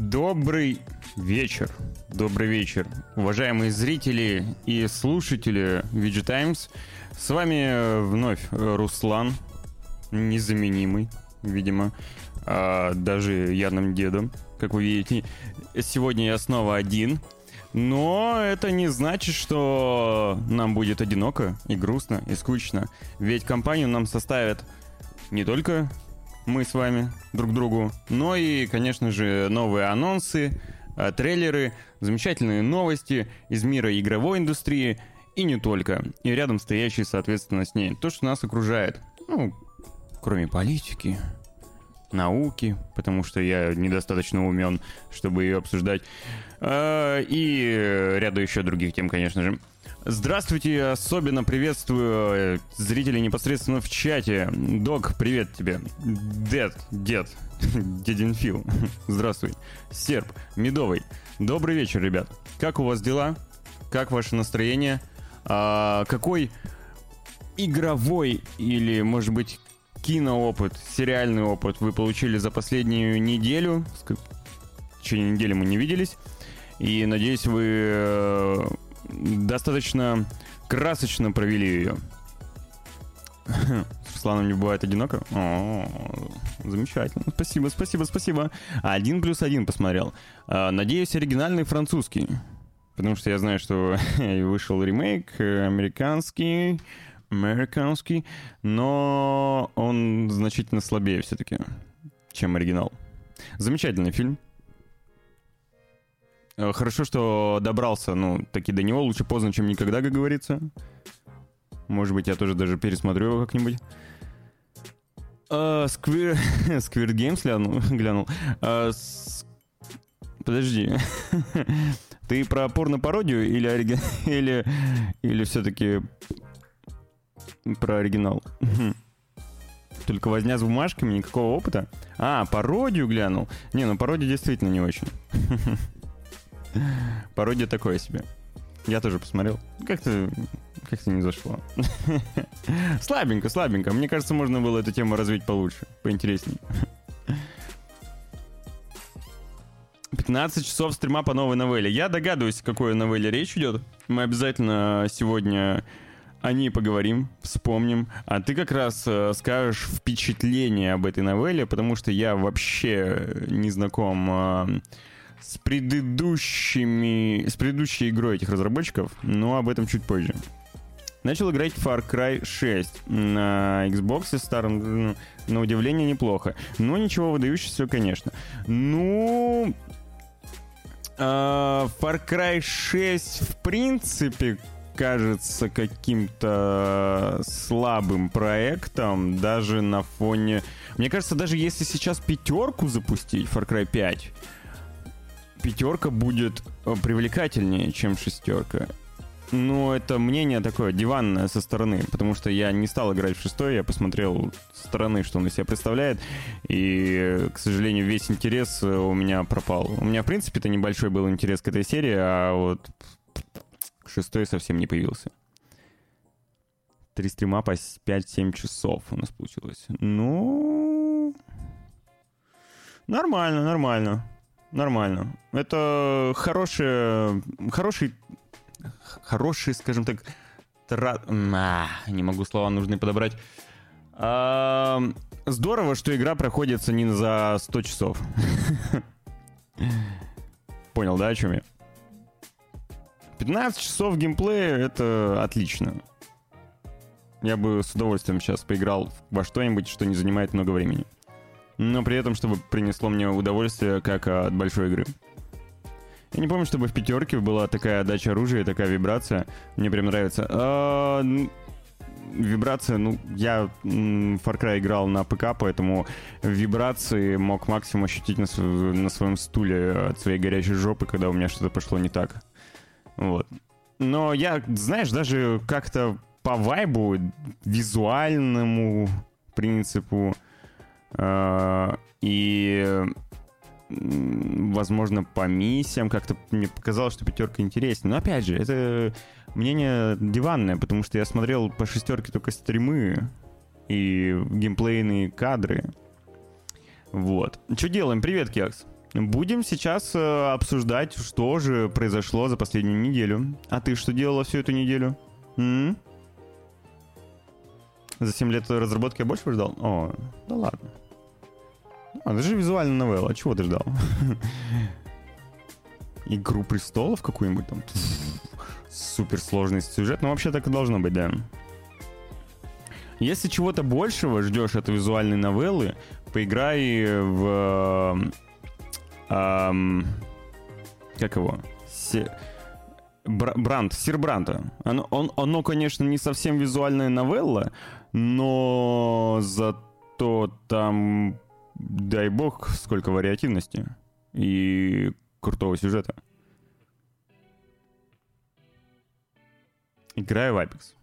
Добрый вечер. Добрый вечер, уважаемые зрители и слушатели VG Times. С вами вновь Руслан, незаменимый, видимо, а даже ярным дедом, как вы видите. Сегодня я снова один, но это не значит, что нам будет одиноко и грустно и скучно. Ведь компанию нам составят не только мы с вами друг другу, но и, конечно же, новые анонсы, э, трейлеры, замечательные новости из мира игровой индустрии и не только. И рядом стоящие, соответственно, с ней. То, что нас окружает. Ну, кроме политики, науки, потому что я недостаточно умен, чтобы ее обсуждать. Э, и ряду еще других тем, конечно же. Здравствуйте, особенно приветствую э, зрителей непосредственно в чате. Док, привет тебе. Дед, дед, дедин Фил, здравствуй. Серп, Медовый, добрый вечер, ребят. Как у вас дела? Как ваше настроение? А, какой игровой или, может быть, киноопыт, сериальный опыт вы получили за последнюю неделю? В течение недели мы не виделись. И надеюсь, вы э, достаточно красочно провели ее. С Русланом не бывает одиноко? О, замечательно. Спасибо, спасибо, спасибо. Один плюс один посмотрел. А, надеюсь, оригинальный французский. Потому что я знаю, что вышел ремейк э, американский, американский, но он значительно слабее все-таки, чем оригинал. Замечательный фильм. Э, хорошо, что добрался, ну, таки до него. Лучше поздно, чем никогда, как говорится. Может быть, я тоже даже пересмотрю его как-нибудь. Uh, Squid, Squid Games глянул. глянул. С... Подожди. Ты про порно-пародию или, или, или все-таки про оригинал? Только возня с бумажками, никакого опыта? А, пародию глянул. Не, ну пародия действительно не очень. Пародия такое себе. Я тоже посмотрел. Как-то как-то не зашло. слабенько, слабенько. Мне кажется, можно было эту тему развить получше, поинтереснее. 15 часов стрима по новой новелле. Я догадываюсь, о какой новелле речь идет. Мы обязательно сегодня о ней поговорим, вспомним. А ты как раз э, скажешь впечатление об этой новелле, потому что я вообще не знаком э, с предыдущими, с предыдущей игрой этих разработчиков, но об этом чуть позже. Начал играть Far Cry 6 на Xbox старым, ну, на удивление, неплохо. Но ничего выдающегося, конечно. Ну, э, Far Cry 6 в принципе кажется каким-то слабым проектом, даже на фоне... Мне кажется, даже если сейчас пятерку запустить, Far Cry 5, пятерка будет э, привлекательнее, чем шестерка. Ну, это мнение такое диванное со стороны, потому что я не стал играть в шестой, я посмотрел со стороны, что он из себя представляет, и, к сожалению, весь интерес э, у меня пропал. У меня, в принципе-то, небольшой был интерес к этой серии, а вот к шестой совсем не появился. Три стрима по 5-7 часов у нас получилось. Ну... Нормально, нормально. Нормально. Это хороший, хороший, хороший, скажем так, тра... а, не могу слова нужные подобрать. А, здорово, что игра проходится не за 100 часов. Понял, да, о чем я? 15 часов геймплея — это отлично. Я бы с удовольствием сейчас поиграл во что-нибудь, что не занимает много времени но при этом, чтобы принесло мне удовольствие, как от большой игры. Я не помню, чтобы в пятерке была такая отдача оружия, такая вибрация. Мне прям нравится. А, вибрация, ну, я Far Cry играл на ПК, поэтому вибрации мог максимум ощутить на, на своем стуле от своей горячей жопы, когда у меня что-то пошло не так. Вот. Но я, знаешь, даже как-то по вайбу, визуальному принципу, а, и возможно, по миссиям как-то мне показалось, что пятерка интереснее. Но опять же, это мнение диванное, потому что я смотрел по шестерке только стримы и геймплейные кадры. Вот. Что делаем? Привет, Кекс. Будем сейчас э, обсуждать, что же произошло за последнюю неделю. А ты что делала всю эту неделю? М? За 7 лет разработки я больше ждал? О, да ладно. А, это же визуальная новелла, чего ты ждал? Игру престолов какую-нибудь там? Суперсложный сюжет? Ну, вообще так и должно быть, да. Если чего-то большего ждешь от визуальной новеллы, поиграй в эм, как его? Се... Бр- Бранд, Сир Бранта. Оно, он, оно, конечно, не совсем визуальная новелла, но зато там, дай бог, сколько вариативности и крутого сюжета. Играю в Apex.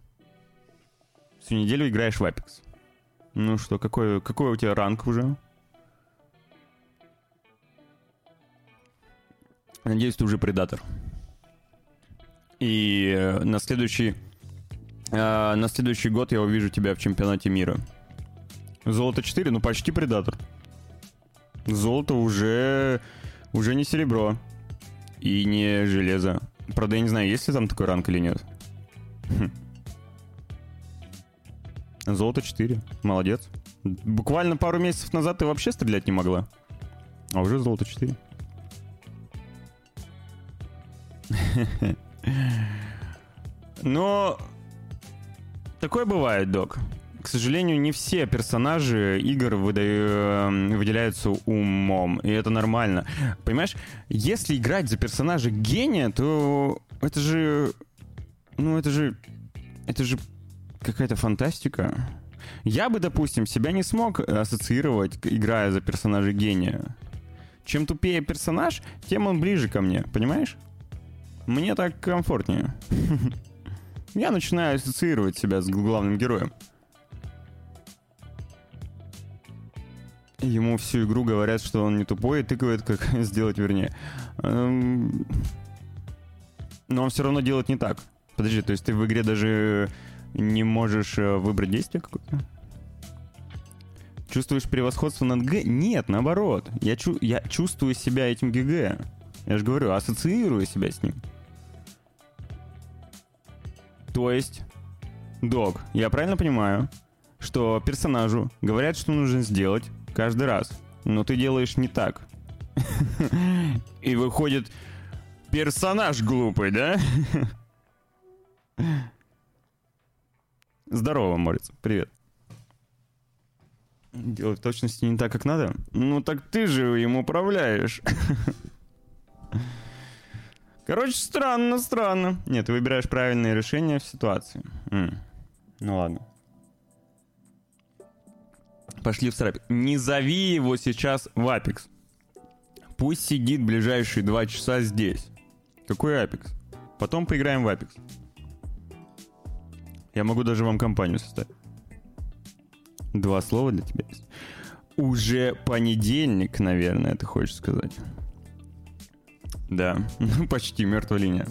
Всю неделю играешь в Apex. Ну что, какой, какой у тебя ранг уже? Надеюсь, ты уже предатор. И э, на следующий, э, на следующий год я увижу тебя в чемпионате мира. Золото 4, ну почти предатор. Золото уже, уже не серебро. И не железо. Правда, я не знаю, есть ли там такой ранг или нет. Хм. Золото 4. Молодец. Буквально пару месяцев назад ты вообще стрелять не могла. А уже золото 4. Но такое бывает, док. К сожалению, не все персонажи игр выдаю, эм, выделяются умом, и это нормально. Понимаешь, если играть за персонажа гения, то это же... Ну, это же... Это же какая-то фантастика. Я бы, допустим, себя не смог ассоциировать, играя за персонажа гения. Чем тупее персонаж, тем он ближе ко мне, понимаешь? Мне так комфортнее. Я начинаю ассоциировать себя с главным героем. Ему всю игру говорят, что он не тупой, и тыкают, как сделать вернее. Эм, но он все равно делает не так. Подожди, то есть ты в игре даже не можешь э, выбрать действие какое-то? Чувствуешь превосходство над Г? Нет, наоборот. Я, чу я чувствую себя этим ГГ. Я же говорю, ассоциирую себя с ним. То есть, док, я правильно понимаю, что персонажу говорят, что нужно сделать каждый раз, но ты делаешь не так. И выходит, персонаж глупый, да? Здорово, Морец, привет. Делать в точности не так, как надо? Ну так ты же им управляешь. Короче, странно, странно. Нет, ты выбираешь правильное решение в ситуации. М. Ну ладно. Пошли в страпик. Не зови его сейчас в Апекс. Пусть сидит ближайшие два часа здесь. Какой Апекс? Потом поиграем в Апекс. Я могу даже вам компанию составить. Два слова для тебя есть. Уже понедельник, наверное, ты хочешь сказать. Да, ну почти мертвая линия.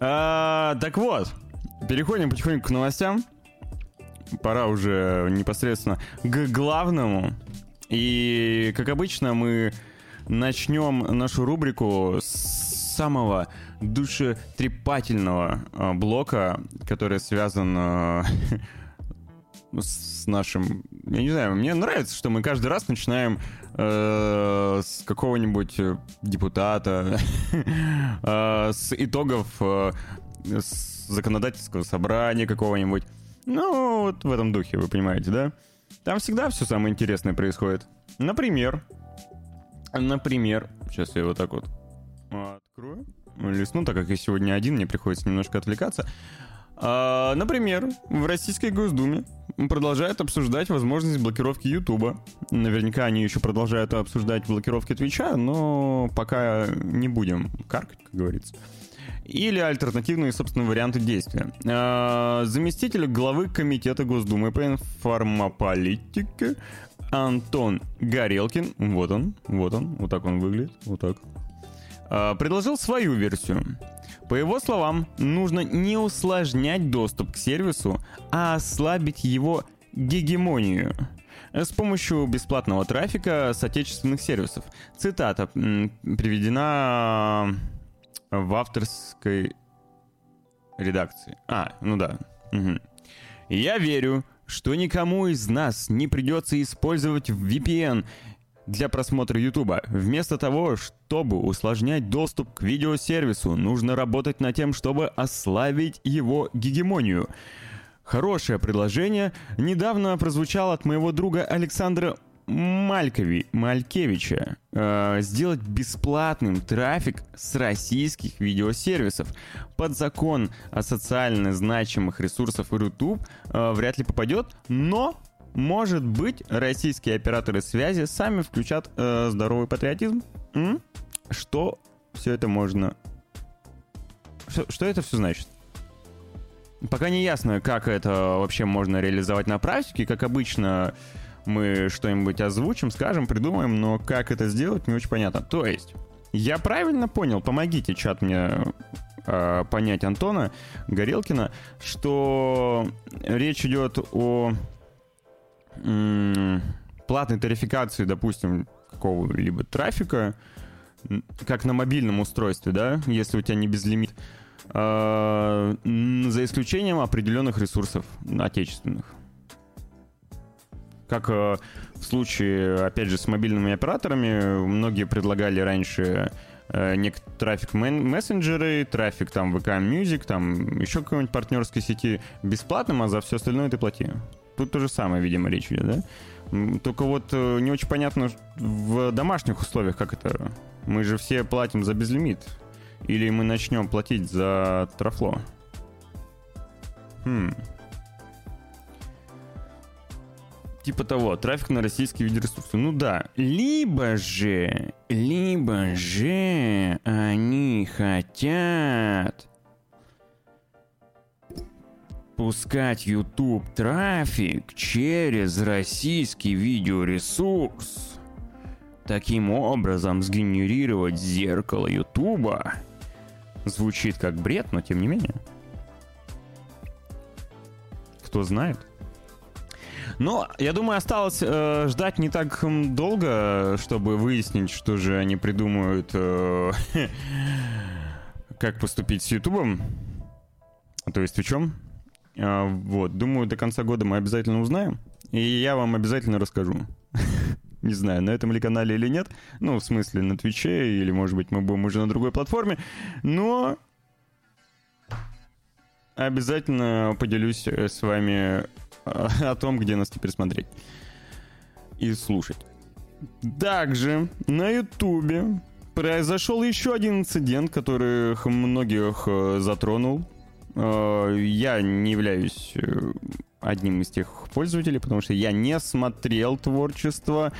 А, так вот, переходим потихоньку к новостям. Пора уже непосредственно к главному. И, как обычно, мы начнем нашу рубрику с самого душетрепательного э, блока, который связан э, с нашим... Я не знаю, мне нравится, что мы каждый раз начинаем э, с какого-нибудь депутата, э, с итогов э, законодательского собрания какого-нибудь. Ну, вот в этом духе, вы понимаете, да? Там всегда все самое интересное происходит. Например, например, сейчас я вот так вот открою, листну, так как я сегодня один, мне приходится немножко отвлекаться. А, например, в Российской Госдуме продолжают обсуждать возможность блокировки Ютуба. Наверняка они еще продолжают обсуждать блокировки Твича, но пока не будем каркать, как говорится. Или альтернативные, собственно, варианты действия. А, заместитель главы Комитета Госдумы по информополитике Антон Горелкин, вот он, вот он, вот так он выглядит, вот так, а, предложил свою версию. По его словам, нужно не усложнять доступ к сервису, а ослабить его гегемонию. с помощью бесплатного трафика с отечественных сервисов. Цитата приведена в авторской редакции. А, ну да. Угу. Я верю, что никому из нас не придется использовать VPN для просмотра YouTube. Вместо того, чтобы усложнять доступ к видеосервису, нужно работать над тем, чтобы ослабить его гегемонию. Хорошее предложение недавно прозвучало от моего друга Александра Малькови, Малькевича э, сделать бесплатным трафик с российских видеосервисов. Под закон о социально значимых ресурсах YouTube э, вряд ли попадет, но может быть российские операторы связи сами включат э, здоровый патриотизм. М? Что все это можно... Что, что это все значит? Пока не ясно, как это вообще можно реализовать на практике. Как обычно, мы что-нибудь озвучим, скажем, придумаем, но как это сделать, не очень понятно. То есть, я правильно понял, помогите, чат мне э, понять Антона Горелкина, что речь идет о платной тарификации, допустим, какого-либо трафика, как на мобильном устройстве, да, если у тебя не безлимит, э, за исключением определенных ресурсов отечественных как э, в случае, опять же, с мобильными операторами, многие предлагали раньше э, трафик мессенджеры, трафик там VK Music, там еще какой-нибудь партнерской сети бесплатным, а за все остальное ты плати. Тут то же самое, видимо, речь идет, да? Только вот э, не очень понятно в домашних условиях, как это. Мы же все платим за безлимит. Или мы начнем платить за трафло? Хм. Типа того, трафик на российские видеоресурсы. Ну да. Либо же, либо же они хотят пускать YouTube трафик через российский видеоресурс. Таким образом сгенерировать зеркало YouTube. Звучит как бред, но тем не менее. Кто знает? Но, я думаю, осталось э, ждать не так долго, чтобы выяснить, что же они придумают, э, как поступить с Ютубом. То есть в чем? Вот, думаю, до конца года мы обязательно узнаем. И я вам обязательно расскажу. Не знаю, на этом ли канале или нет. Ну, в смысле, на Твиче, или, может быть, мы будем уже на другой платформе. Но обязательно поделюсь э, с вами о том, где нас теперь смотреть и слушать. Также на Ютубе произошел еще один инцидент, который многих э, затронул. Э, я не являюсь э, одним из тех пользователей, потому что я не смотрел творчество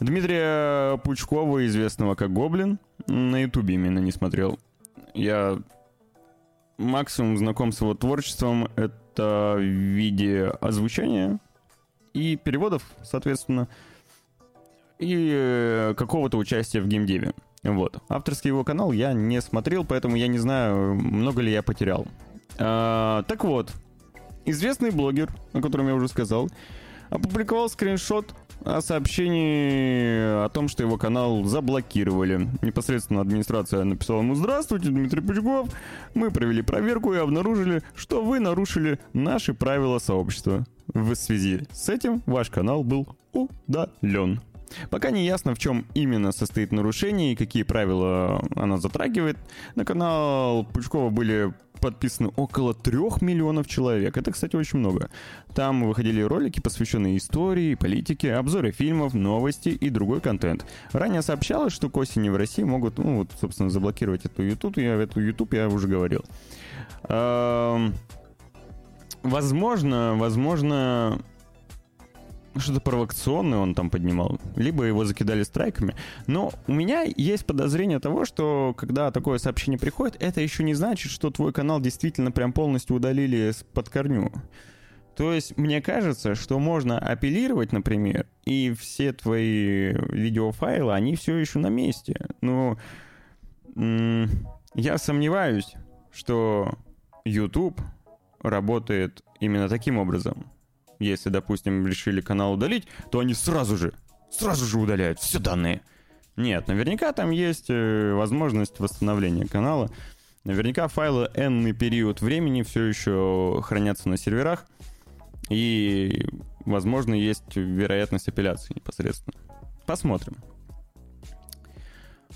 Дмитрия Пучкова, известного как Гоблин. На Ютубе именно не смотрел. Я максимум знаком с его творчеством — это в виде озвучания и переводов, соответственно, и э, какого-то участия в геймдеве. Вот. Авторский его канал я не смотрел, поэтому я не знаю, много ли я потерял. А, так вот, известный блогер, о котором я уже сказал, опубликовал скриншот о сообщении о том, что его канал заблокировали. Непосредственно администрация написала ему «Здравствуйте, Дмитрий Пучков. Мы провели проверку и обнаружили, что вы нарушили наши правила сообщества. В связи с этим ваш канал был удален». Пока не ясно, в чем именно состоит нарушение и какие правила она затрагивает. На канал Пучкова были подписаны около трех миллионов человек. Это, кстати, очень много. Там выходили ролики, посвященные истории, политике, обзоры фильмов, новости и другой контент. Ранее сообщалось, что к осени в России могут, ну вот, собственно, заблокировать эту YouTube. Я эту YouTube я уже говорил. Эм... Возможно, возможно, что-то провокационное он там поднимал, либо его закидали страйками. Но у меня есть подозрение того, что когда такое сообщение приходит, это еще не значит, что твой канал действительно прям полностью удалили под корню. То есть мне кажется, что можно апеллировать, например, и все твои видеофайлы, они все еще на месте. Но я сомневаюсь, что YouTube работает именно таким образом Если, допустим, решили канал удалить, то они сразу же, сразу же удаляют все данные. Нет, наверняка там есть э, возможность восстановления канала. Наверняка файлы n период времени все еще хранятся на серверах. И, возможно, есть вероятность апелляции непосредственно. Посмотрим.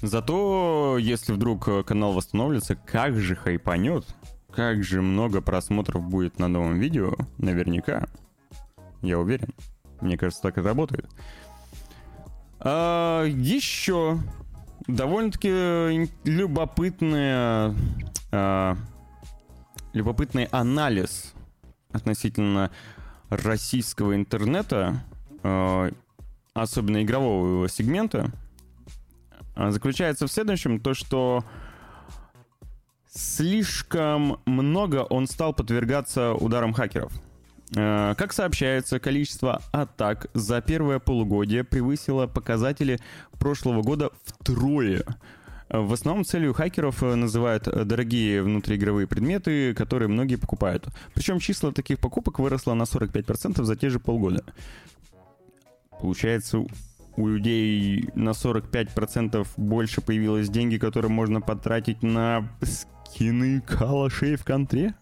Зато, если вдруг канал восстановится, как же хайпанет, как же много просмотров будет на новом видео, наверняка. Я уверен. Мне кажется, так и работает. А, еще довольно-таки любопытная, а, любопытный анализ относительно российского интернета, а, особенно игрового сегмента, а, заключается в следующем, то что слишком много он стал подвергаться ударам хакеров. А, как сообщается, количество атак за первое полугодие превысило показатели прошлого года втрое. В основном целью хакеров называют дорогие внутриигровые предметы, которые многие покупают. Причем число таких покупок выросло на 45% за те же полгода. Получается, у людей на 45% больше появилось деньги, которые можно потратить на скины калашей в контре.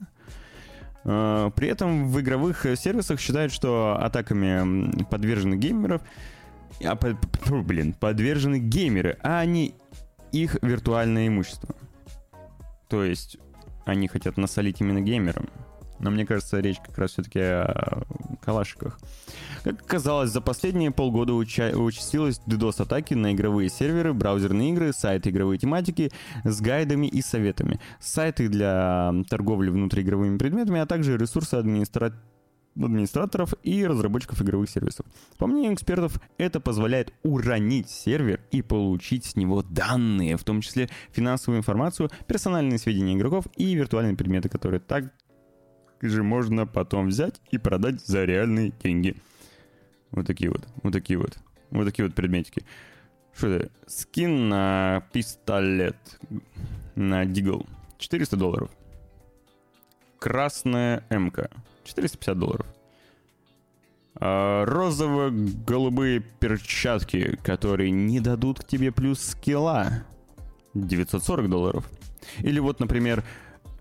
А, при этом в игровых сервисах считают, что атаками подвержены геймеров, а, блин, подвержены геймеры, а не их виртуальное имущество. То есть они хотят насолить именно геймерам. Но мне кажется, речь как раз все-таки о калашиках. Как оказалось, за последние полгода уча- участилось DDoS-атаки на игровые серверы, браузерные игры, сайты игровой тематики с гайдами и советами, сайты для торговли внутриигровыми предметами, а также ресурсы администратора администраторов и разработчиков игровых сервисов. По мнению экспертов, это позволяет уронить сервер и получить с него данные, в том числе финансовую информацию, персональные сведения игроков и виртуальные предметы, которые также можно потом взять и продать за реальные деньги. Вот такие вот, вот такие вот, вот такие вот предметики. Что это? Скин на пистолет на Дигл. 400 долларов. Красная МК. 450 долларов. А, розово-голубые перчатки, которые не дадут к тебе плюс скилла. 940 долларов. Или вот, например,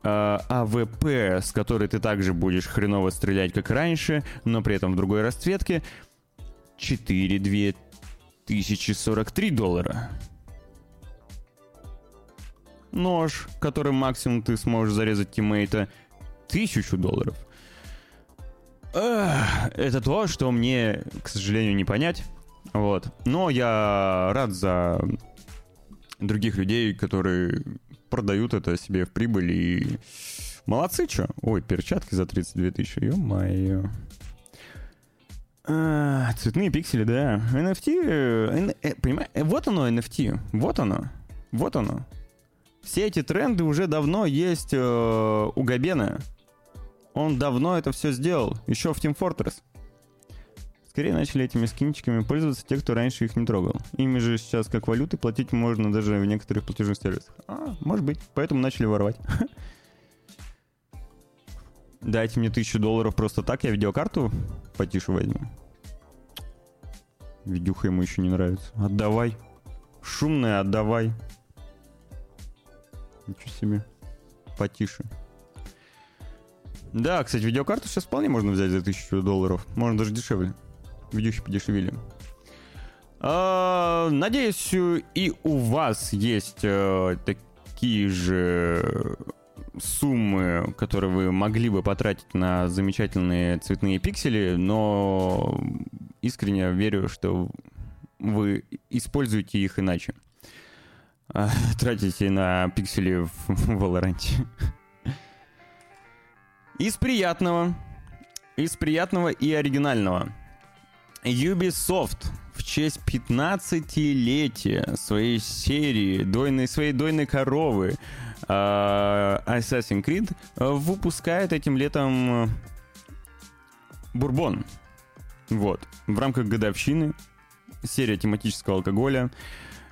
AWP, с которой ты также будешь хреново стрелять, как раньше, но при этом в другой расцветке – 4 2043 доллара. Нож, который максимум ты сможешь зарезать тиммейта, 1000 долларов. Это то, что мне, к сожалению, не понять. Вот. Но я рад за других людей, которые продают это себе в прибыль и молодцы, что? Ой, перчатки за 32 тысячи, ё-моё. А, цветные пиксели, да. NFT, э, э, понимаешь, э, вот оно NFT, вот оно, вот оно. Все эти тренды уже давно есть э, у Габена. Он давно это все сделал, еще в Team Fortress. Скорее начали этими скинчиками пользоваться те, кто раньше их не трогал. Ими же сейчас как валюты платить можно даже в некоторых платежных сервисах. А, может быть, поэтому начали воровать. Дайте мне тысячу долларов просто так, я видеокарту потише возьму. Видюха ему еще не нравится. Отдавай. Шумная, отдавай. Ничего себе. Потише. Да, кстати, видеокарту сейчас вполне можно взять за тысячу долларов. Можно даже дешевле. Видюхи подешевели. А, надеюсь, и у вас есть э, такие же суммы, которые вы могли бы потратить на замечательные цветные пиксели, но искренне верю, что вы используете их иначе. А, тратите на пиксели в Valorant. Из приятного, из приятного и оригинального. Ubisoft в честь 15-летия своей серии дойной, своей дойной коровы uh, Assassin's Creed выпускает этим летом бурбон. Вот. В рамках годовщины серия тематического алкоголя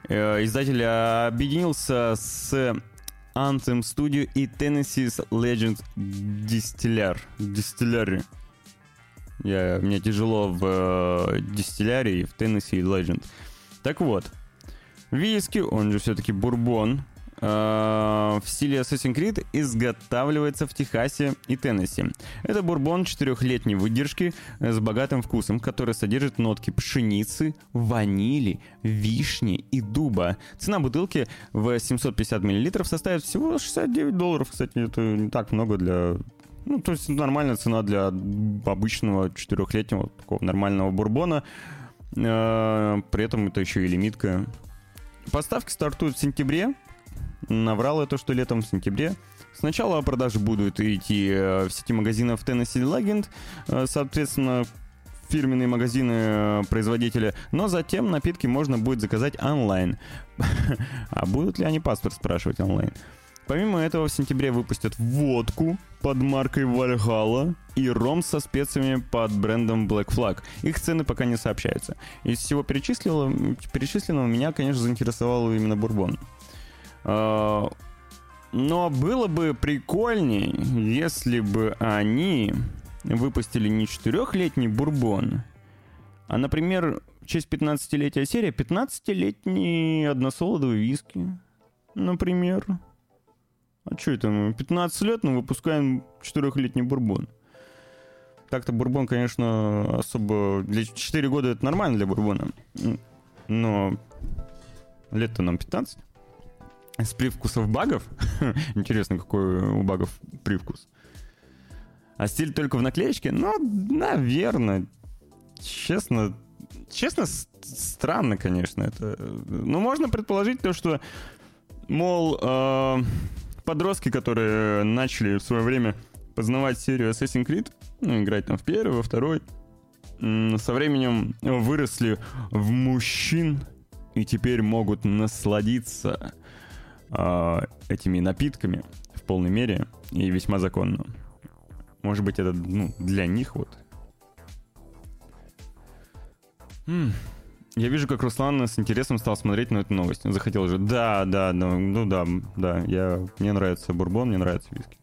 э, издатель объединился с Anthem Studio и Tennessee's Legend Distiller. Distillery. Я, мне тяжело в э, дистиллярии, в Tennessee Legend. Так вот, виски, он же все-таки бурбон, э, в стиле Assassin's Creed изготавливается в Техасе и Теннесси. Это бурбон четырехлетней выдержки с богатым вкусом, который содержит нотки пшеницы, ванили, вишни и дуба. Цена бутылки в 750 мл составит всего 69 долларов. Кстати, это не так много для ну, то есть нормальная цена для обычного четырехлетнего такого нормального бурбона. Э, при этом это еще и лимитка. Поставки стартуют в сентябре. Наврал это, что летом в сентябре. Сначала продажи будут идти э, в сети магазинов Tennessee Legend, э, соответственно, фирменные магазины производителя, но затем напитки можно будет заказать онлайн. А будут ли они паспорт спрашивать онлайн? Помимо этого, в сентябре выпустят водку под маркой Valhalla и ром со специями под брендом Black Flag. Их цены пока не сообщаются. Из всего перечисленного, перечисленного меня, конечно, заинтересовал именно бурбон. А, но было бы прикольнее, если бы они выпустили не четырехлетний бурбон, а, например, в честь 15-летия серии 15-летний односолодовый виски. Например. А что это мы? 15 лет, но выпускаем 4-летний бурбон. Так-то бурбон, конечно, особо... Для 4 года это нормально для бурбона. Но лет-то нам 15. С привкусов багов. Интересно, какой у багов привкус. А стиль только в наклеечке? Ну, наверное. Честно, честно, странно, конечно. Это, ну, можно предположить то, что, мол, э, подростки, которые начали в свое время познавать серию Assassin's Creed, ну, играть там в первый, во второй, со временем выросли в мужчин и теперь могут насладиться э, этими напитками в полной мере и весьма законно. Может быть, это ну, для них вот. М-м. Я вижу, как Руслан с интересом стал смотреть на эту новость. Захотел уже. Да, да, да, ну да, да. Я, мне нравится бурбон, мне нравится виски.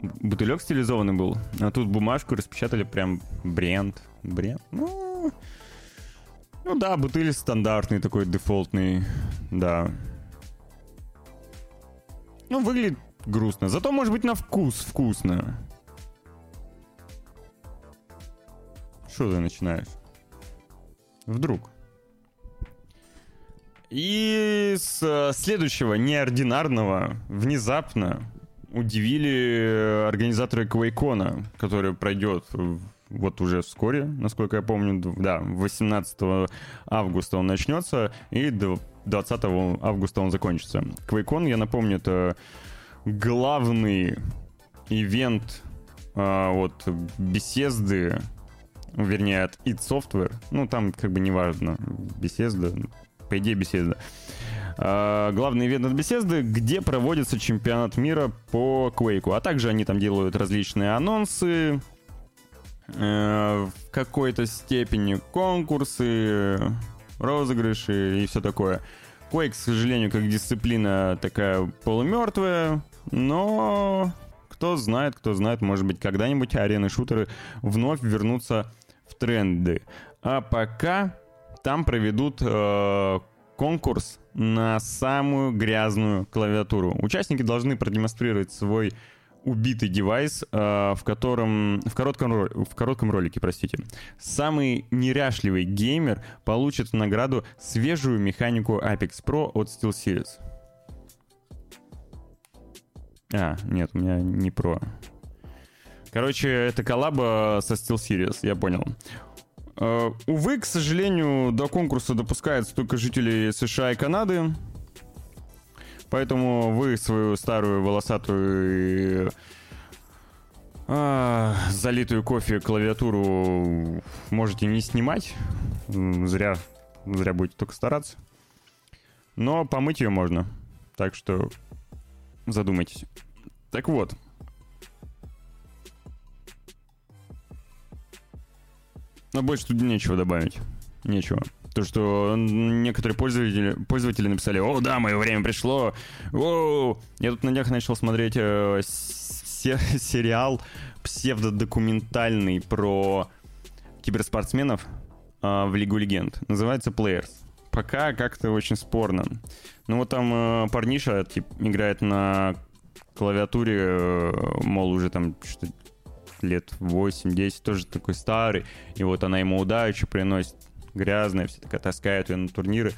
Бутылек стилизованный был, а тут бумажку распечатали прям бренд. Бренд? Ну, ну да, бутыль стандартный такой, дефолтный, да. Ну, выглядит грустно. Зато, может быть, на вкус вкусно. Что ты начинаешь? Вдруг. И с э, следующего неординарного внезапно удивили организаторы Квейкона, который пройдет вот уже вскоре, насколько я помню, да, 18 августа он начнется, и 20 августа он закончится. Квейкон, я напомню, это главный ивент а, вот беседы вернее, от id Software, ну, там как бы неважно, Bethesda, по идее Bethesda. Uh, главный ивент от Bethesda, где проводится чемпионат мира по Quake. А также они там делают различные анонсы, uh, в какой-то степени конкурсы, розыгрыши и все такое. Quake, к сожалению, как дисциплина такая полумертвая, но кто знает, кто знает, может быть, когда-нибудь арены-шутеры вновь вернутся тренды. А пока там проведут э, конкурс на самую грязную клавиатуру. Участники должны продемонстрировать свой убитый девайс, э, в котором в коротком в коротком ролике, простите. Самый неряшливый геймер получит в награду свежую механику Apex Pro от SteelSeries. А, нет, у меня не Pro. Короче, это коллаба со SteelSeries, я понял. Uh, увы, к сожалению, до конкурса допускаются только жители США и Канады. Поэтому вы свою старую волосатую а, залитую кофе клавиатуру можете не снимать. Зря, зря будете только стараться. Но помыть ее можно. Так что задумайтесь. Так вот, Но больше тут нечего добавить. Нечего. То, что некоторые пользователи, пользователи написали, о, да, мое время пришло. О, Я тут на днях начал смотреть э, сериал псевдодокументальный про киберспортсменов э, в Лигу Легенд. Называется Players. Пока как-то очень спорно. Ну вот там э, парниша тип, играет на клавиатуре, э, мол, уже там что лет 8-10, тоже такой старый. И вот она ему удачу приносит, грязная, все такая таскает ее на турниры.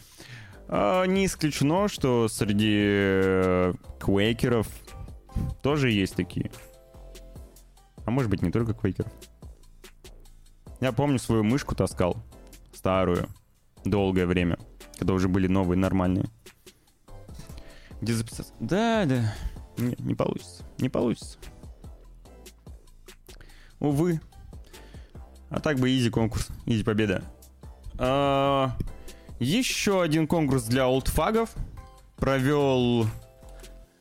А, не исключено, что среди э, квейкеров тоже есть такие. А может быть, не только квейкеров. Я помню, свою мышку таскал. Старую. Долгое время. Когда уже были новые, нормальные. Где записаться? Да, да. Не, не получится. Не получится. Увы. А так бы изи конкурс. Изи победа. А, еще один конкурс для олдфагов провел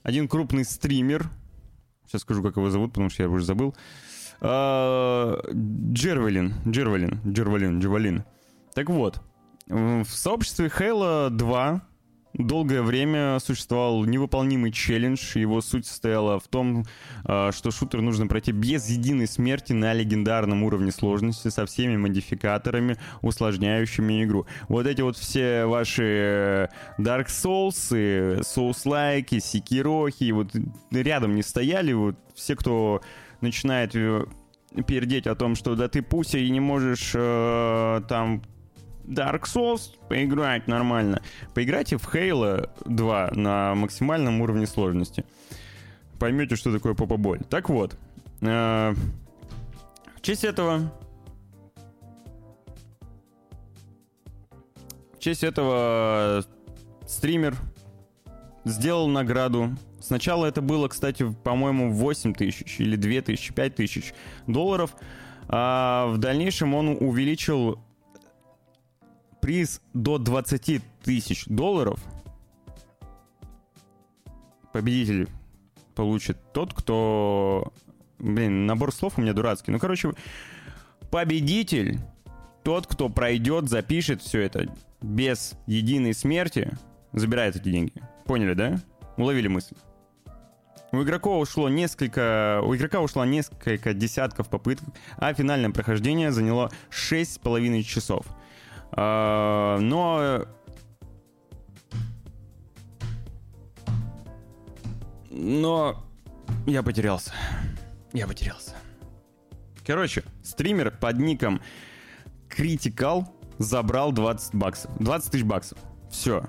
один крупный стример. Сейчас скажу, как его зовут, потому что я уже забыл. А, Джервелин. Джервелин. Джервелин. Джервелин. Так вот, в сообществе Halo 2 долгое время существовал невыполнимый челлендж. Его суть состояла в том, а, что шутер нужно пройти без единой смерти на легендарном уровне сложности со всеми модификаторами, усложняющими игру. Вот эти вот все ваши э, Dark Souls, Souls-like, Секирохи, вот рядом не стояли, вот все, кто начинает э, пердеть о том, что да ты пуся и не можешь э, там Dark Souls поиграть нормально. Поиграйте в Halo 2 на максимальном уровне сложности. Поймете, что такое попа-боль. Так вот, э, в честь этого... В честь этого стример сделал награду. Сначала это было, кстати, по-моему, 8 тысяч или 2 тысячи, 5 тысяч долларов. А в дальнейшем он увеличил приз до 20 тысяч долларов победитель получит тот, кто... Блин, набор слов у меня дурацкий. Ну, короче, победитель тот, кто пройдет, запишет все это без единой смерти, забирает эти деньги. Поняли, да? Уловили мысль? У игрока ушло несколько, у игрока ушло несколько десятков попыток, а финальное прохождение заняло 6,5 часов. А, но... Но я потерялся. Я потерялся. Короче, стример под ником Critical забрал 20 баксов. 20 тысяч баксов. Все.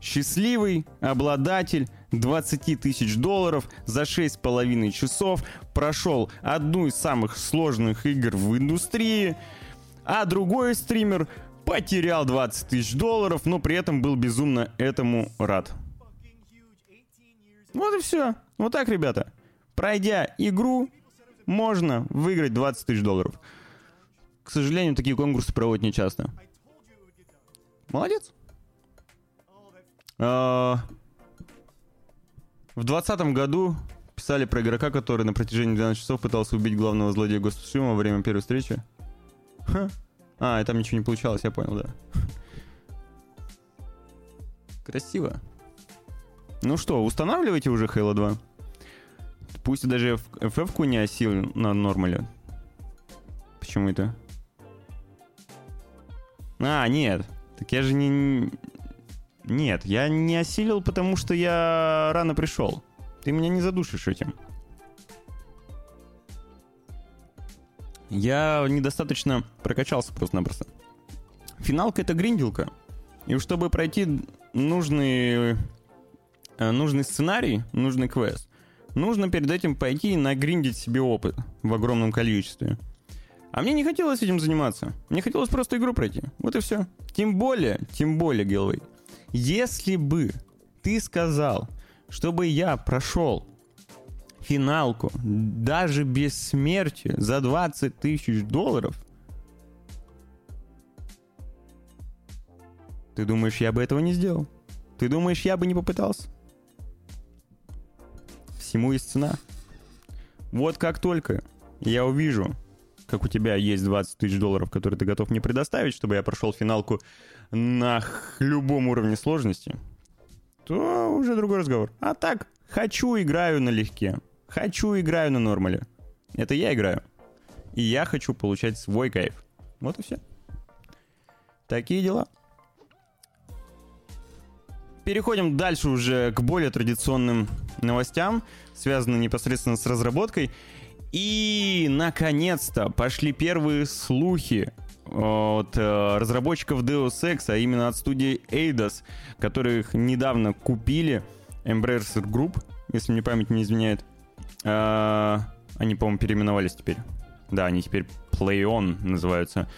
Счастливый обладатель 20 тысяч долларов за 6,5 часов прошел одну из самых сложных игр в индустрии а другой стример потерял 20 тысяч долларов, но при этом был безумно этому рад. Вот и все. Вот так, ребята. Пройдя игру, можно выиграть 20 тысяч долларов. К сожалению, такие конкурсы проводят нечасто. Молодец. А, в 2020 году писали про игрока, который на протяжении 12 часов пытался убить главного злодея Гостусиума во время первой встречи. Ха. А, и там ничего не получалось, я понял, да. Красиво. Ну что, устанавливайте уже Halo 2. Пусть даже FF-ку не осилил на нормале. Почему это? А, нет. Так я же не... Нет, я не осилил, потому что я рано пришел. Ты меня не задушишь этим. Я недостаточно прокачался просто-напросто. Финалка — это гринделка. И чтобы пройти нужный, э, нужный сценарий, нужный квест, нужно перед этим пойти и нагриндить себе опыт в огромном количестве. А мне не хотелось этим заниматься. Мне хотелось просто игру пройти. Вот и все. Тем более, тем более, Гелвей, если бы ты сказал, чтобы я прошел финалку, даже без смерти, за 20 тысяч долларов, ты думаешь, я бы этого не сделал? Ты думаешь, я бы не попытался? Всему есть цена. Вот как только я увижу, как у тебя есть 20 тысяч долларов, которые ты готов мне предоставить, чтобы я прошел финалку на любом уровне сложности, то уже другой разговор. А так, хочу, играю налегке. Хочу, играю на нормале. Это я играю. И я хочу получать свой кайф. Вот и все. Такие дела. Переходим дальше уже к более традиционным новостям, связанным непосредственно с разработкой. И, наконец-то, пошли первые слухи от э, разработчиков Deus Ex, а именно от студии Eidos, которых недавно купили Embracer Group, если мне память не изменяет. Э, они, по-моему, переименовались теперь. Да, они теперь PlayOn называются.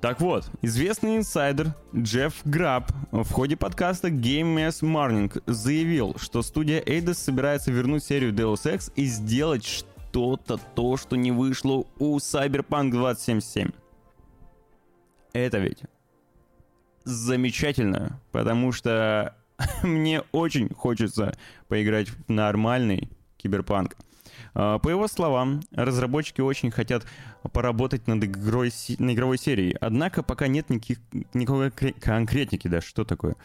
Так вот, известный инсайдер Джефф Граб в ходе подкаста Game Mess Morning заявил, что студия Eidos собирается вернуть серию Deus Ex и сделать что-то то, что не вышло у Cyberpunk 2077. Это ведь замечательно, потому что мне очень хочется поиграть в нормальный киберпанк. А, по его словам, разработчики очень хотят поработать над игрой, на игровой серией, однако пока нет никаких, никакой конкретики, да, что такое.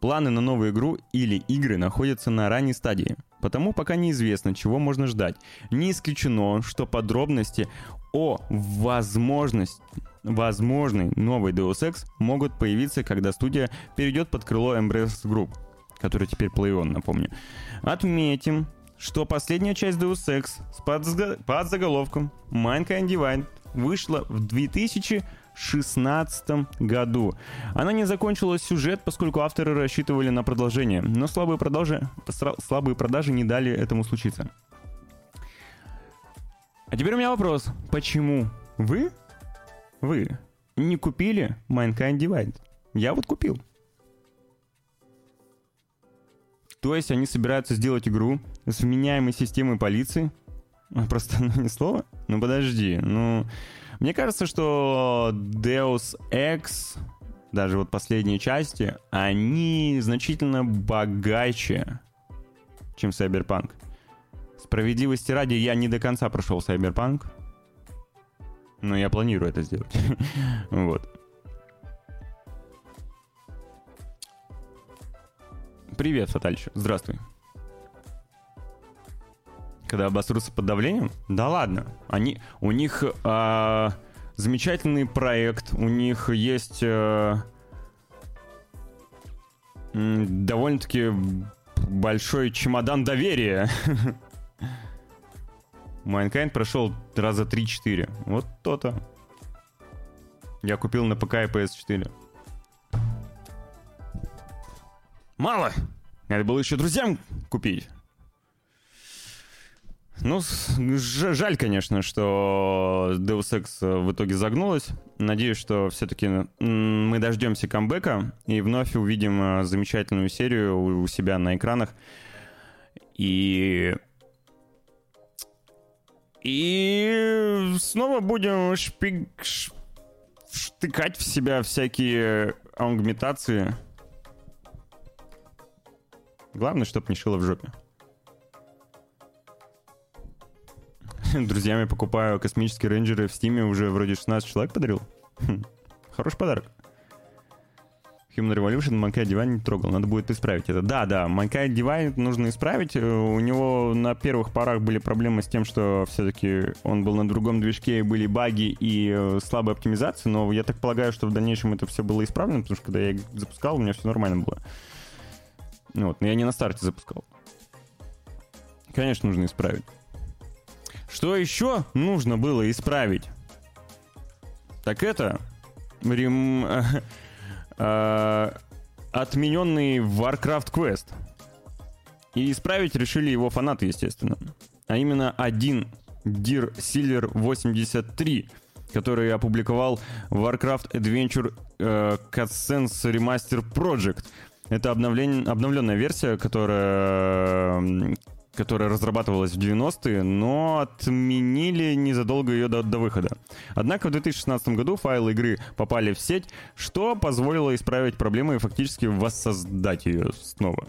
Планы на новую игру или игры находятся на ранней стадии, потому пока неизвестно, чего можно ждать. Не исключено, что подробности о возможности возможный новый Deus Ex могут появиться, когда студия перейдет под крыло Embrace Group, который теперь PlayOn, напомню. Отметим, что последняя часть Deus Ex с под, под заголовком Mankind Divine вышла в 2016 году. Она не закончила сюжет, поскольку авторы рассчитывали на продолжение, но слабые продажи, слабые продажи не дали этому случиться. А теперь у меня вопрос. Почему вы, вы не купили Mankind Divide? Я вот купил. То есть они собираются сделать игру с вменяемой системой полиции? Просто ну, не слово? Ну подожди, ну... Мне кажется, что Deus Ex, даже вот последние части, они значительно богаче, чем Cyberpunk. Справедливости ради, я не до конца прошел Cyberpunk, но я планирую это сделать. вот. Привет, Фатальщик. Здравствуй. Когда обосрутся под давлением? Да ладно. Они, у них э, замечательный проект, у них есть э, довольно-таки большой чемодан доверия. Mankind прошел раза 3-4. Вот то-то. Я купил на ПК и PS4. Мало! Надо было еще друзьям купить. Ну, жаль, конечно, что Deus Ex в итоге загнулась. Надеюсь, что все-таки мы дождемся камбэка и вновь увидим э, замечательную серию у себя на экранах. И... И снова будем шпиг... штыкать в себя всякие аугментации. Главное, чтобы не шило в жопе. Друзьями покупаю космические рейнджеры в стиме, уже вроде 16 человек подарил. Хм, хороший подарок. Human Revolution Mankind Divine не трогал, надо будет исправить это. Да, да, Mankind Divine нужно исправить. У него на первых порах были проблемы с тем, что все-таки он был на другом движке, были баги и э, слабая оптимизация, но я так полагаю, что в дальнейшем это все было исправлено, потому что когда я запускал, у меня все нормально было. Ну вот, но я не на старте запускал. Конечно, нужно исправить. Что еще нужно было исправить? Так это рем... э, отмененный Warcraft Quest. И исправить решили его фанаты, естественно. А именно один Dear Silver 83, который опубликовал Warcraft Adventure э, Cutscenes Remaster Project — это обновление, обновленная версия, которая, которая разрабатывалась в 90-е, но отменили незадолго ее до, до выхода. Однако в 2016 году файлы игры попали в сеть, что позволило исправить проблемы и фактически воссоздать ее снова.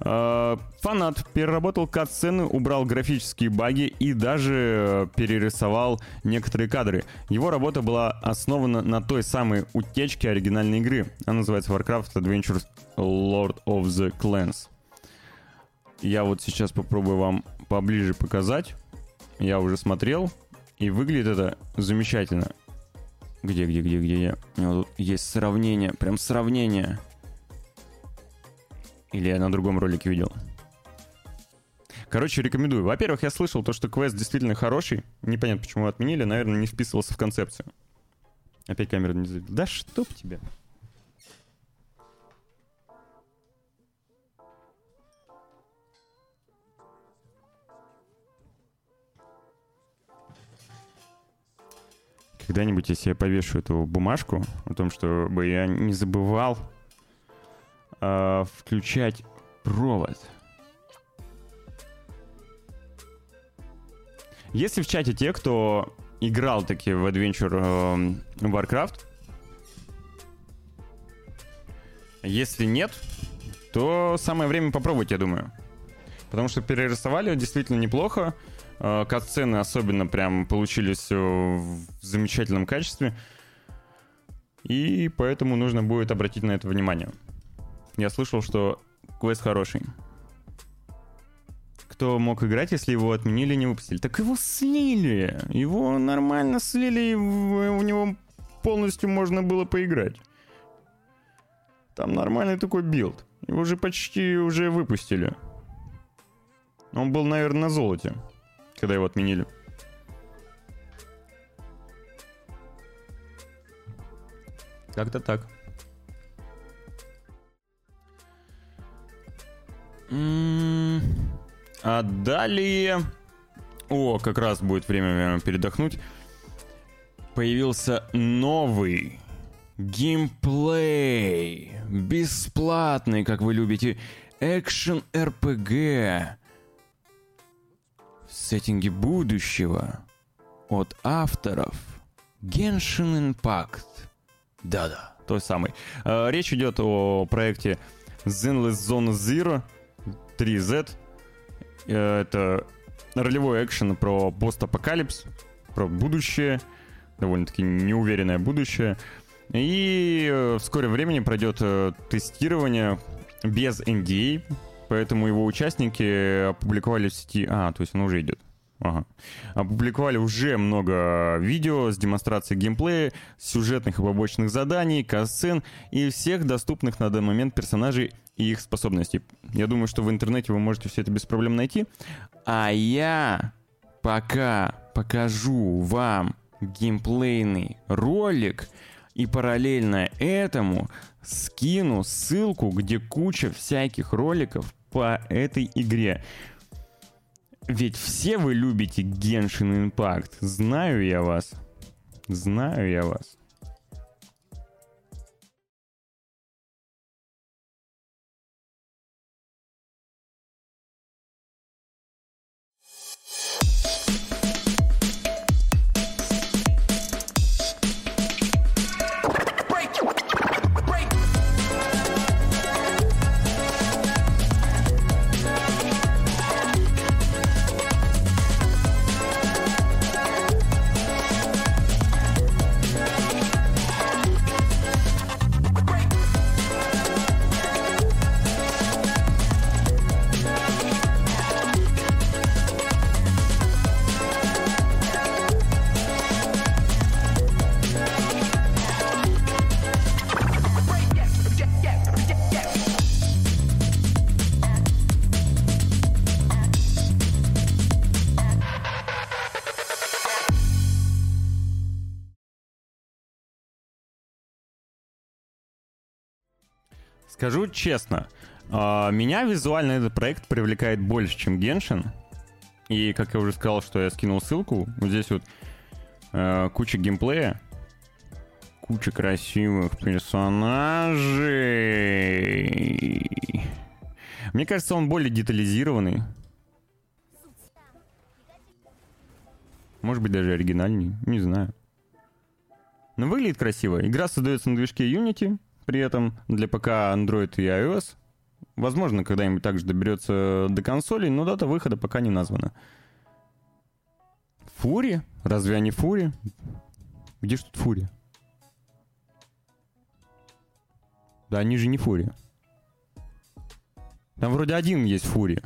Э, фанат переработал кат-сцены, убрал графические баги и даже перерисовал некоторые кадры. Его работа была основана на той самой утечке оригинальной игры. Она называется Warcraft Adventures Lord of the Clans. Я вот сейчас попробую вам поближе показать. Я уже смотрел, и выглядит это замечательно. Где, где, где, где я? У него тут есть сравнение, прям сравнение. Или я на другом ролике видел. Короче, рекомендую. Во-первых, я слышал то, что квест действительно хороший. Непонятно, почему отменили. Наверное, не вписывался в концепцию. Опять камера не заведет. Да чтоб тебя. Когда-нибудь, если я повешу эту бумажку о том, чтобы я не забывал э, включать провод. Если в чате те, кто играл таки в Adventure э, Warcraft, если нет, то самое время попробовать, я думаю. Потому что перерисовали действительно неплохо. Э, кат-сцены особенно прям получились э, в замечательном качестве. И поэтому нужно будет обратить на это внимание. Я слышал, что квест хороший. Кто мог играть, если его отменили не выпустили? Так его слили. Его нормально слили, и в, него полностью можно было поиграть. Там нормальный такой билд. Его уже почти уже выпустили. Он был, наверное, на золоте когда его отменили. Как-то так. А далее... О, как раз будет время передохнуть. Появился новый геймплей. Бесплатный, как вы любите. Экшен РПГ сеттинге будущего от авторов Genshin Impact. Да-да, той самый. Э, речь идет о проекте Zenless Zone Zero 3Z. Э, это ролевой экшен про постапокалипс, про будущее, довольно-таки неуверенное будущее. И э, в скором времени пройдет тестирование без NDA, Поэтому его участники опубликовали в сети... А, то есть он уже идет. Ага. Опубликовали уже много видео с демонстрацией геймплея, сюжетных и побочных заданий, касцен и всех доступных на данный момент персонажей и их способностей. Я думаю, что в интернете вы можете все это без проблем найти. А я пока покажу вам геймплейный ролик и параллельно этому скину ссылку, где куча всяких роликов по этой игре. Ведь все вы любите Genshin Impact. Знаю я вас. Знаю я вас. Скажу честно, а, меня визуально этот проект привлекает больше, чем Геншин. И, как я уже сказал, что я скинул ссылку, вот здесь вот э, куча геймплея, куча красивых персонажей. Мне кажется, он более детализированный. Может быть, даже оригинальней, не знаю. Но выглядит красиво. Игра создается на движке Unity, при этом для ПК, Android и iOS. Возможно, когда-нибудь также доберется до консолей, но дата выхода пока не названа. Фури? Разве они Фури? Где же тут Фури? Да они же не Фури. Там вроде один есть Фури.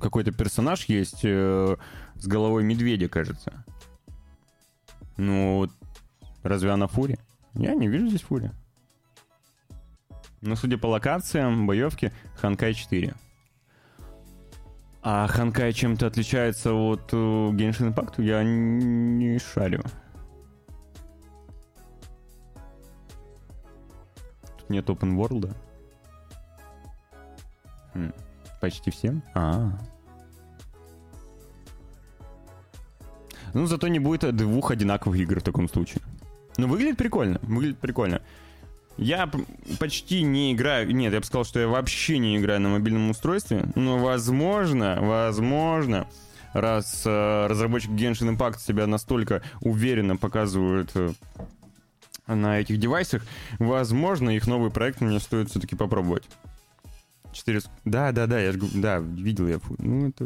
какой-то персонаж есть э, с головой медведя, кажется. Ну, разве она фури? Я не вижу здесь фури. Но судя по локациям, боевки, Ханкай 4. А Ханкай чем-то отличается от uh, Genshin Impact? Я не шарю. Тут нет open world. Хм. Почти всем? А, -а, а. Ну, зато не будет двух одинаковых игр в таком случае. Ну, выглядит прикольно. Выглядит прикольно. Я почти не играю... Нет, я бы сказал, что я вообще не играю на мобильном устройстве. Но, возможно, возможно, раз э, разработчик Genshin Impact себя настолько уверенно показывает э, на этих девайсах, возможно, их новый проект мне стоит все-таки попробовать. 4... Да, да, да, я же да, видел я. Ну, это...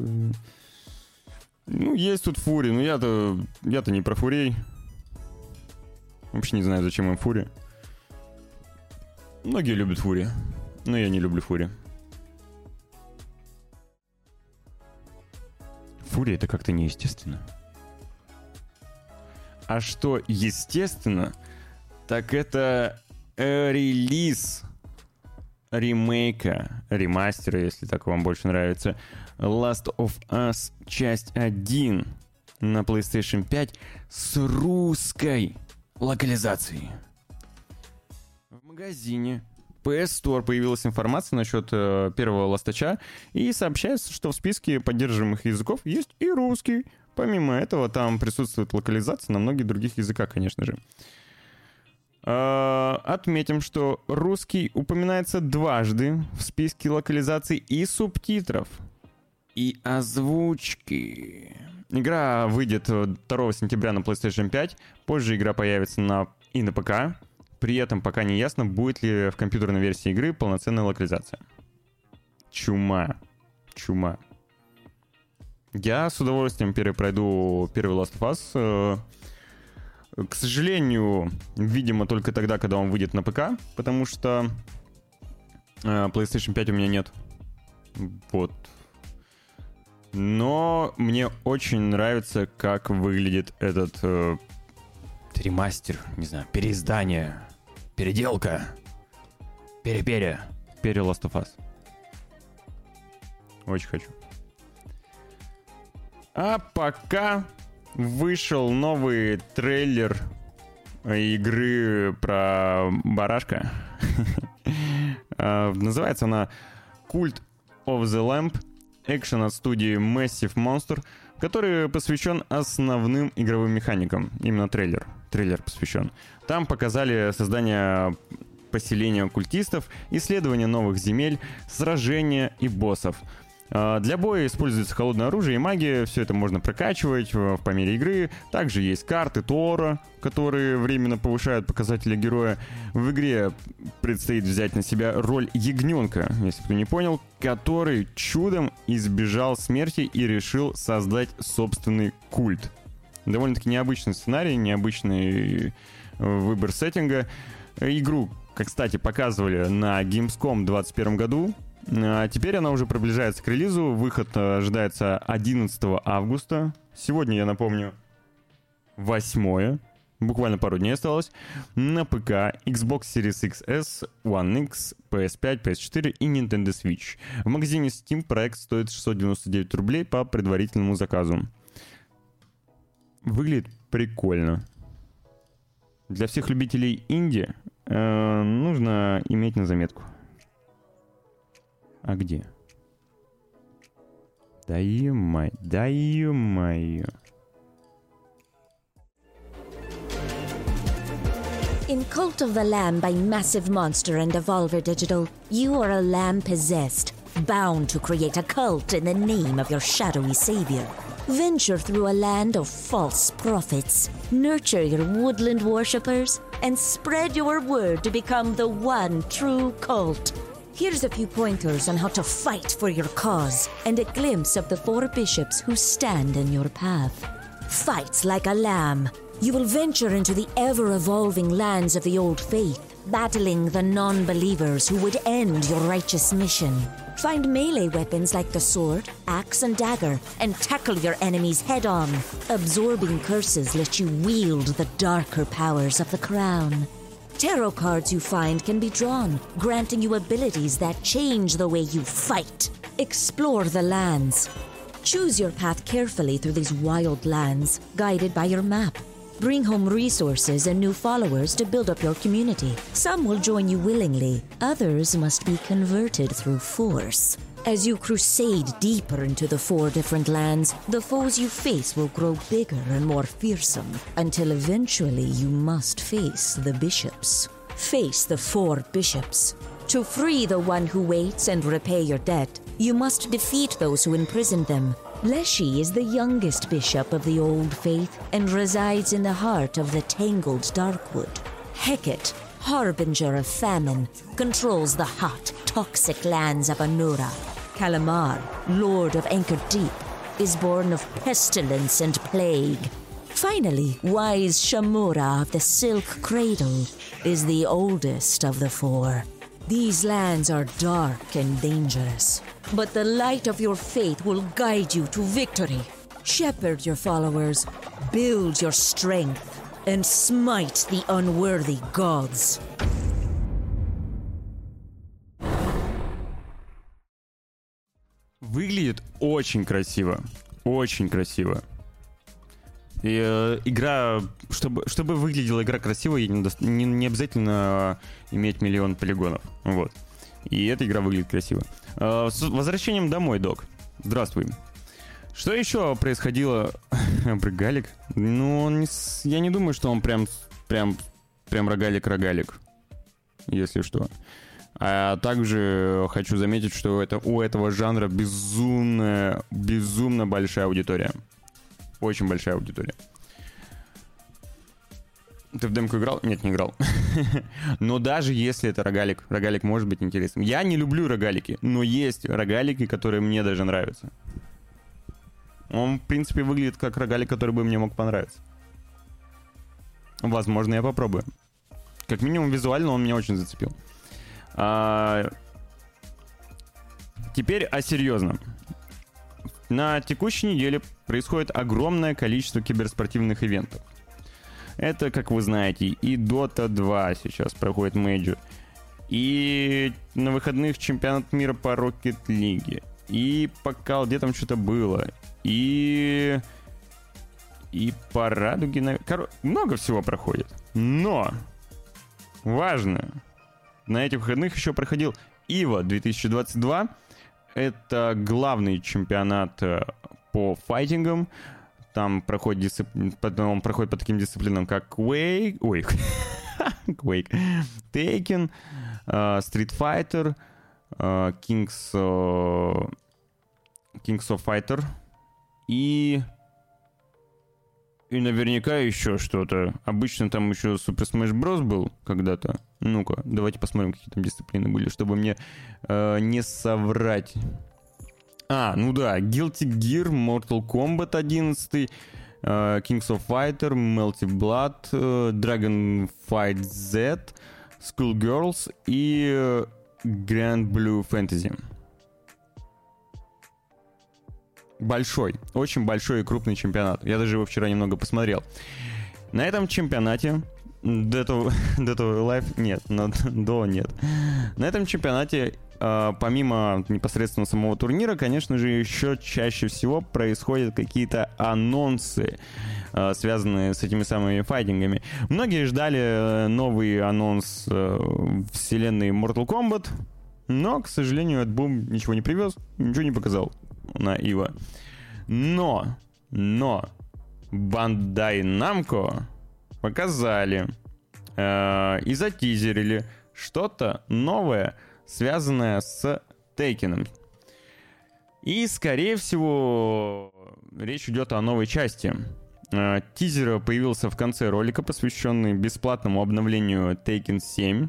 Ну, есть тут фури, но я-то... Я-то не про фурей. Вообще не знаю, зачем им фури. Многие любят фури, но я не люблю фури. Фури это как-то неестественно. А что естественно, так это э, релиз ремейка, ремастера, если так вам больше нравится, Last of Us часть 1 на PlayStation 5 с русской локализацией. Магазине PS Store появилась информация насчет э, первого ластача, и сообщается, что в списке поддерживаемых языков есть и русский. Помимо этого, там присутствует локализация на многих других языках, конечно же. Э, отметим, что русский упоминается дважды в списке локализаций и субтитров, и озвучки. Игра выйдет 2 сентября на PlayStation 5, позже игра появится на, и на ПК. При этом пока не ясно, будет ли в компьютерной версии игры полноценная локализация. Чума. Чума. Я с удовольствием перепройду первый Last of Us. Э, к сожалению, видимо, только тогда, когда он выйдет на ПК, потому что э, PlayStation 5 у меня нет. Вот. Но мне очень нравится, как выглядит этот э, ремастер, не знаю, переиздание, переделка, перепере, пере Last of Us. Очень хочу. А пока вышел новый трейлер игры про барашка. Называется она Cult of the Lamp. Экшен от студии Massive Monster, который посвящен основным игровым механикам. Именно трейлер. Трейлер посвящен. Там показали создание поселения культистов, исследование новых земель, сражения и боссов — а, для боя используется холодное оружие и магия, все это можно прокачивать по мере игры. Также есть карты Тора, которые временно повышают показатели героя. В игре предстоит взять на себя роль ягненка, если кто не понял, который чудом избежал смерти и решил создать собственный культ. Довольно-таки необычный сценарий, необычный выбор сеттинга. Игру, как, кстати, показывали на Gamescom 2021 году. А теперь она уже приближается к релизу. Выход э, ожидается 11 августа. Сегодня, я напомню, 8 буквально пару дней осталось, на ПК, Xbox Series XS, One X, PS5, PS4 и Nintendo Switch. В магазине Steam проект стоит 699 рублей по предварительному заказу. Выглядит прикольно. Для всех любителей инди э, нужно иметь на заметку. А где? Да ё-моё, да ё-моё. In Cult of the Lamb by Massive Monster and Evolver Digital, you are a lamb possessed, bound to create a cult in the name of your shadowy savior. Venture through a land of false prophets, nurture your woodland worshippers, and spread your word to become the one true cult. Here's a few pointers on how to fight for your cause and a glimpse of the four bishops who stand in your path. Fight like a lamb. You will venture into the ever evolving lands of the old faith. Battling the non believers who would end your righteous mission. Find melee weapons like the sword, axe, and dagger, and tackle your enemies head on. Absorbing curses let you wield the darker powers of the crown. Tarot cards you find can be drawn, granting you abilities that change the way you fight. Explore the lands. Choose your path carefully through these wild lands, guided by your map. Bring home resources and new followers to build up your community. Some will join you willingly, others must be converted through force. As you crusade deeper into the four different lands, the foes you face will grow bigger and more fearsome, until eventually you must face the bishops. Face the four bishops. To free the one who waits and repay your debt, you must defeat those who imprisoned them. Leshy is the youngest bishop of the Old Faith and resides in the heart of the tangled Darkwood. Hecate, harbinger of famine, controls the hot, toxic lands of Anura. Kalamar, lord of Anchor Deep, is born of pestilence and plague. Finally, wise Shamura of the Silk Cradle is the oldest of the four. These lands are dark and dangerous, but the light of your faith will guide you to victory. Shepherd your followers, build your strength, and smite the unworthy gods. Выглядит очень красиво. Очень красиво. И, э, игра, чтобы, чтобы выглядела игра красиво, не, не, не обязательно иметь миллион полигонов. Вот. И эта игра выглядит красиво. Э, с возвращением домой, док. Здравствуй. Что еще происходило? Рогалик? Ну, он не я не думаю, что он прям, прям, прям рогалик-рогалик. Если что. А также хочу заметить, что это, у этого жанра безумная, безумно большая аудитория. Очень большая аудитория. Ты в демку играл? Нет, не играл. но даже если это рогалик, рогалик может быть интересным. Я не люблю рогалики, но есть рогалики, которые мне даже нравятся. Он, в принципе, выглядит как рогалик, который бы мне мог понравиться. Возможно, я попробую. Как минимум, визуально он меня очень зацепил. А, Теперь о серьезном. На текущей неделе происходит огромное количество киберспортивных ивентов. Это, как вы знаете, и Dota 2 сейчас проходит мейджор, и на выходных чемпионат мира по Rocket League, и пока где там что-то было, и... И по радуге... на- Коро- Много всего проходит. Но! Важно! На этих выходных еще проходил ИВА 2022. Это главный чемпионат э, по файтингам. Там проходит дисцип- он проходит по таким дисциплинам, как Quake, ой, Quake, Taken, э, Street Fighter, э, Kings, э, Kings of Fighter и и наверняка еще что-то. Обычно там еще Super Smash Bros. был когда-то. Ну-ка, давайте посмотрим, какие там дисциплины были, чтобы мне э, не соврать. А, ну да, Guilty Gear, Mortal Kombat 11, э, Kings of Fighter, Melty Blood, э, Dragon Fight Z, Schoolgirls и э, Grand Blue Fantasy. Большой, очень большой и крупный чемпионат. Я даже его вчера немного посмотрел. На этом чемпионате до этого, до этого лайф нет, но до нет. На этом чемпионате, помимо непосредственно самого турнира, конечно же, еще чаще всего происходят какие-то анонсы, э, связанные с этими самыми файтингами. Многие ждали э, новый анонс э, вселенной Mortal Kombat, но, к сожалению, этот бум ничего не привез, ничего не показал на Ива. Но, но, Бандай Намко показали э, и затизерили что-то новое, связанное с Тейкеном. И, скорее всего, речь идет о новой части. Э, Тизер появился в конце ролика, посвященный бесплатному обновлению Taken 7.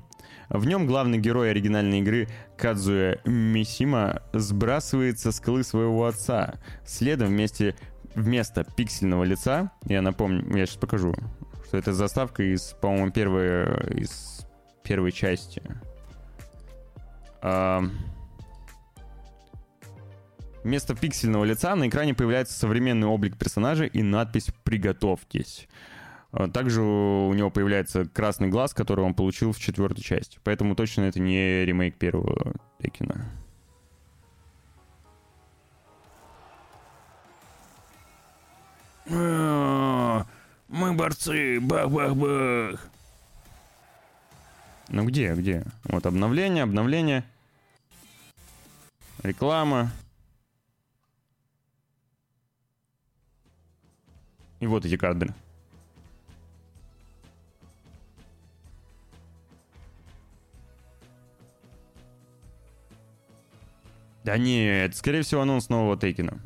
В нем главный герой оригинальной игры Кадзуя Мисима сбрасывает со скалы своего отца. Следом вместе вместо пиксельного лица, я напомню, я сейчас покажу, что это заставка из, по-моему, первой из первой части. Вместо пиксельного лица на экране появляется современный облик персонажа и надпись «Приготовьтесь». А, также у него появляется красный глаз, который он получил в четвертой части. Поэтому точно это не ремейк первого Текина. А, мы борцы, бах-бах-бах. Ну где, где? Вот обновление, обновление. Реклама. И вот эти кадры. Да нет, скорее всего анонс нового Тейкина.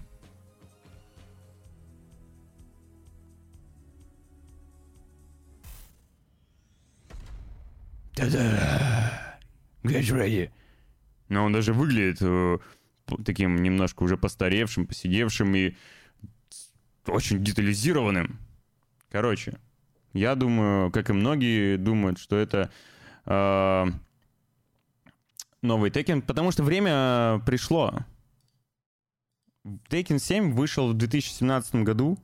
Да-да. Get ready. Но он даже выглядит э, таким немножко уже постаревшим, посидевшим и очень детализированным. Короче, я думаю, как и многие думают, что это э, новый Tekken, потому что время пришло. Tekken 7 вышел в 2017 году,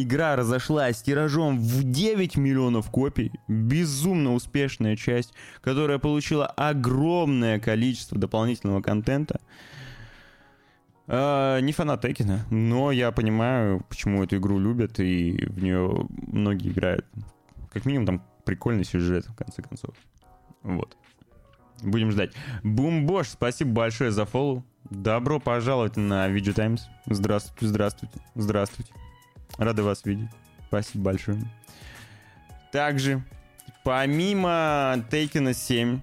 Игра разошлась тиражом в 9 миллионов копий. Безумно успешная часть, которая получила огромное количество дополнительного контента. Uh, не фанат Текина, но я понимаю, почему эту игру любят, и в нее многие играют. Как минимум, там прикольный сюжет, в конце концов. Вот. Будем ждать. Бумбош, спасибо большое за фоллоу. Добро пожаловать на Video Times. Здравствуйте, здравствуйте, здравствуйте. Рады вас видеть. Спасибо большое. Также, помимо Taken 7,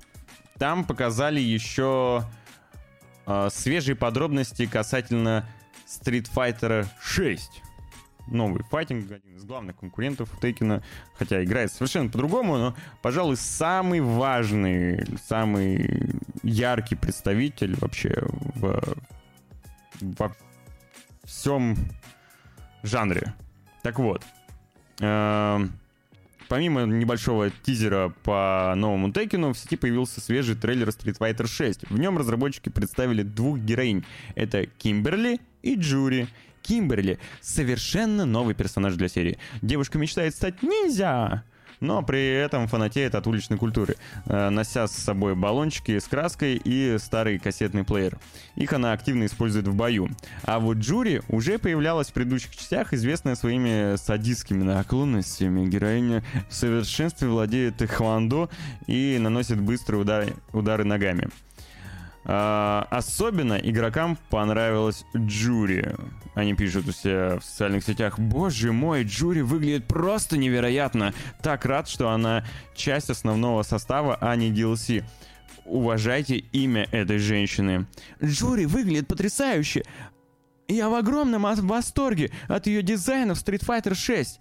там показали еще э, свежие подробности касательно Street Fighter 6. Новый файтинг, один из главных конкурентов Тейкина, хотя играет совершенно по-другому, но, пожалуй, самый важный, самый яркий представитель вообще в, во всем жанре. Так вот, э, помимо небольшого тизера по новому Текину, в сети появился свежий трейлер Street Fighter 6. В нем разработчики представили двух героинь. Это Кимберли и Джури. Кимберли — совершенно новый персонаж для серии. Девушка мечтает стать ниндзя, но при этом фанатеет от уличной культуры, э, нося с собой баллончики с краской и старый кассетный плеер. Их она активно использует в бою. А вот Джури уже появлялась в предыдущих частях, известная своими садистскими наклонностями. Героиня в совершенстве владеет тэквондо и наносит быстрые удары, удары ногами. А, особенно игрокам понравилась Джури. Они пишут у себя в социальных сетях, боже мой, Джури выглядит просто невероятно. Так рад, что она часть основного состава, а не DLC. Уважайте имя этой женщины. Джури выглядит потрясающе. Я в огромном восторге от ее дизайна в Street Fighter 6.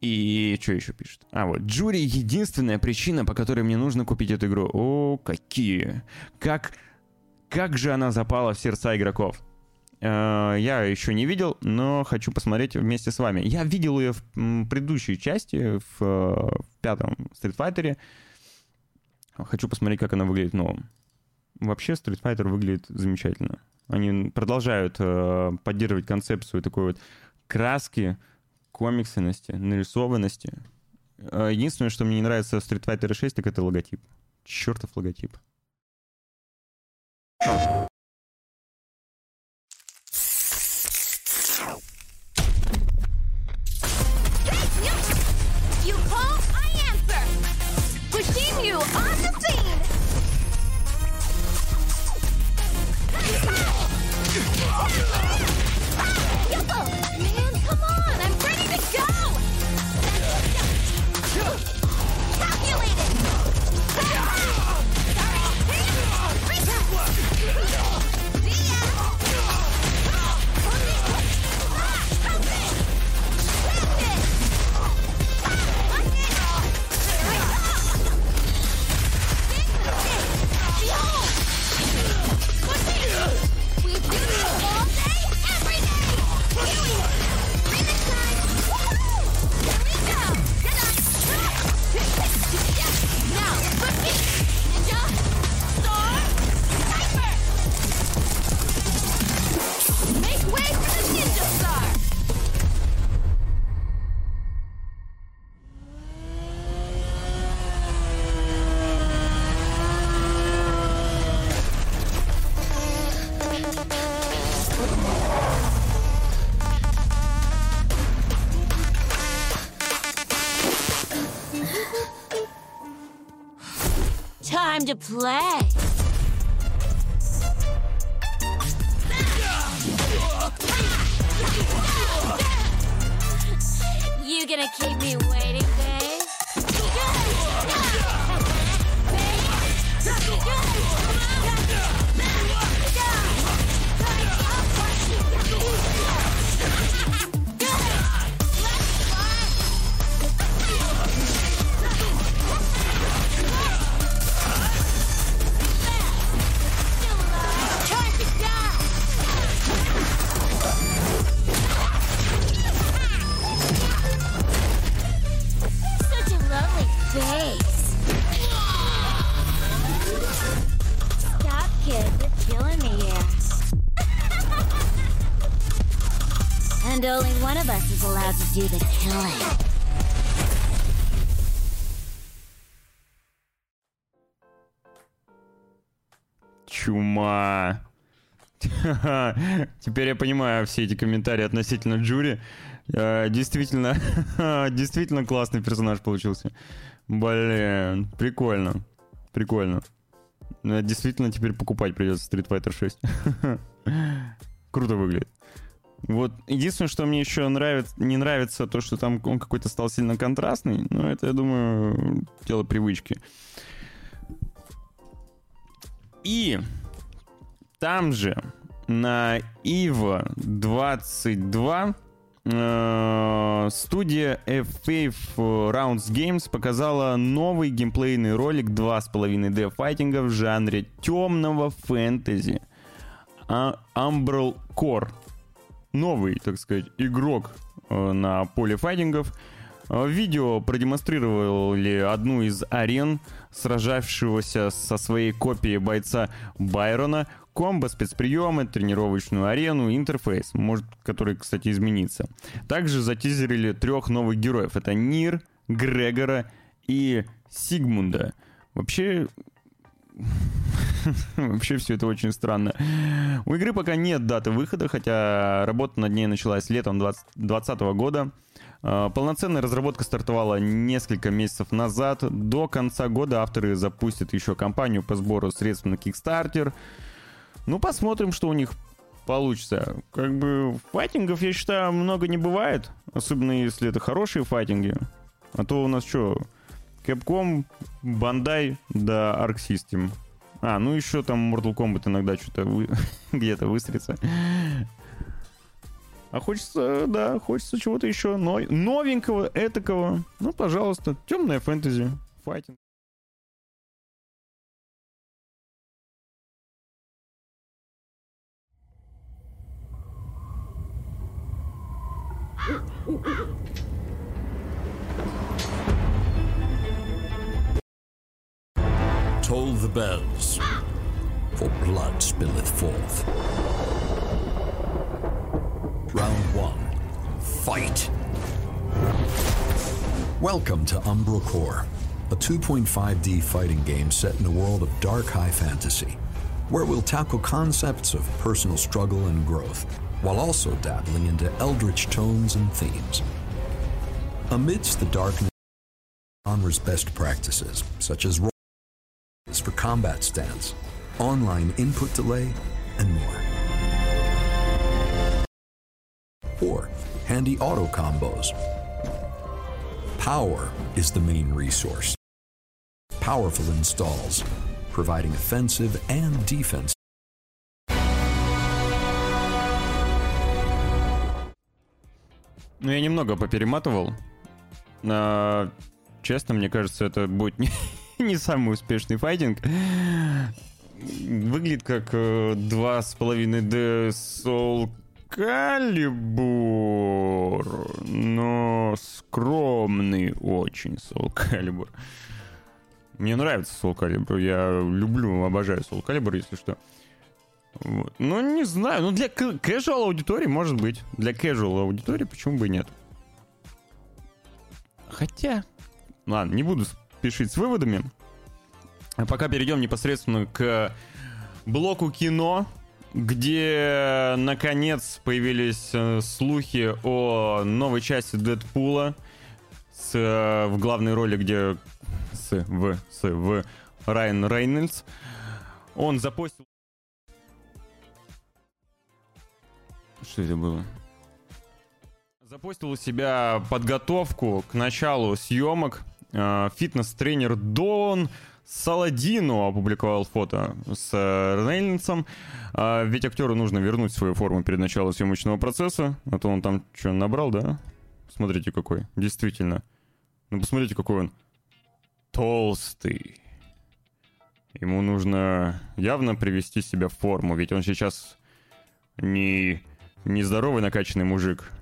И что еще пишет? А вот, Джури единственная причина, по которой мне нужно купить эту игру. О, какие! Как, как же она запала в сердца игроков. Э, я еще не видел, но хочу посмотреть вместе с вами. Я видел ее в предыдущей части, в, в пятом Street Fighter. Хочу посмотреть, как она выглядит в новом. Вообще Street Fighter выглядит замечательно. Они продолжают э, поддерживать концепцию такой вот краски, комиксности, нарисованности. Э, единственное, что мне не нравится в Street Fighter 6, так это логотип. Чертов логотип. Time to play. You gonna keep me waiting, babe? Time to do the killing. Чума. Теперь я понимаю все эти комментарии относительно Джури. Э, Действительно, действительно классный персонаж получился. Блин, прикольно. Прикольно. Э, Действительно теперь покупать придется Street Fighter 6. Круто выглядит. Вот единственное, что мне еще нравится, не нравится, то, что там он какой-то стал сильно контрастный, но это, я думаю, дело привычки. И там же на EVO 22 э, студия FF Rounds Games показала новый геймплейный ролик 2,5D файтинга в жанре темного фэнтези. А- Umbral Core. Новый, так сказать, игрок э, на поле файтингов. Э, видео продемонстрировали одну из арен, сражавшегося со своей копией бойца Байрона, комбо, спецприемы, тренировочную арену, интерфейс, может, который, кстати, изменится. Также затизерили трех новых героев. Это Нир, Грегора и Сигмунда. Вообще, Вообще все это очень странно. У игры пока нет даты выхода, хотя работа над ней началась летом 2020 года. Э, Полноценная разработка стартовала несколько месяцев назад. До конца года авторы запустят еще кампанию по сбору средств на Kickstarter. Ну, посмотрим, что у них получится. Как бы файтингов, я считаю, много не бывает. Особенно если это хорошие файтинги. А то у нас что, Capcom, Bandai, да Arc System. А, ну еще там Mortal Kombat иногда что-то вы- где-то выстрелится. А хочется, да, хочется чего-то еще но- новенького, этакого. Ну, пожалуйста, темная фэнтези, файтинг. Toll the bells, for blood spilleth forth. Round one, fight! Welcome to Umbral Core, a 2.5D fighting game set in a world of dark high fantasy, where we'll tackle concepts of personal struggle and growth, while also dabbling into eldritch tones and themes. Amidst the darkness, genre's best practices, such as for combat stance, online input delay, and more. Or handy auto combos. Power is the main resource. Powerful installs, providing offensive and defense. Ну, я немного поперематывал. А, честно, мне кажется, это будет не, самый успешный файтинг. Выглядит как э, 2,5D Soul Calibur, но скромный очень Soul Calibur. Мне нравится Soul Calibur, я люблю, обожаю Soul Calibur, если что. Вот. Ну, не знаю, ну для casual аудитории может быть. Для casual аудитории почему бы и нет. Хотя... Ладно, не буду спешить с выводами. А пока перейдем непосредственно к блоку кино, где наконец появились э, слухи о новой части Дэдпула с, э, в главной роли, где с, в, с, в Райан Рейнольдс. Он запостил... Что это было? Запостил у себя подготовку к началу съемок. Э, Фитнес-тренер Дон Саладину опубликовал фото с э, Рейнольдсом. А, ведь актеру нужно вернуть свою форму перед началом съемочного процесса. А то он там что, набрал, да? Смотрите, какой. Действительно. Ну, посмотрите, какой он. Толстый. Ему нужно явно привести себя в форму, ведь он сейчас не, не здоровый накачанный мужик.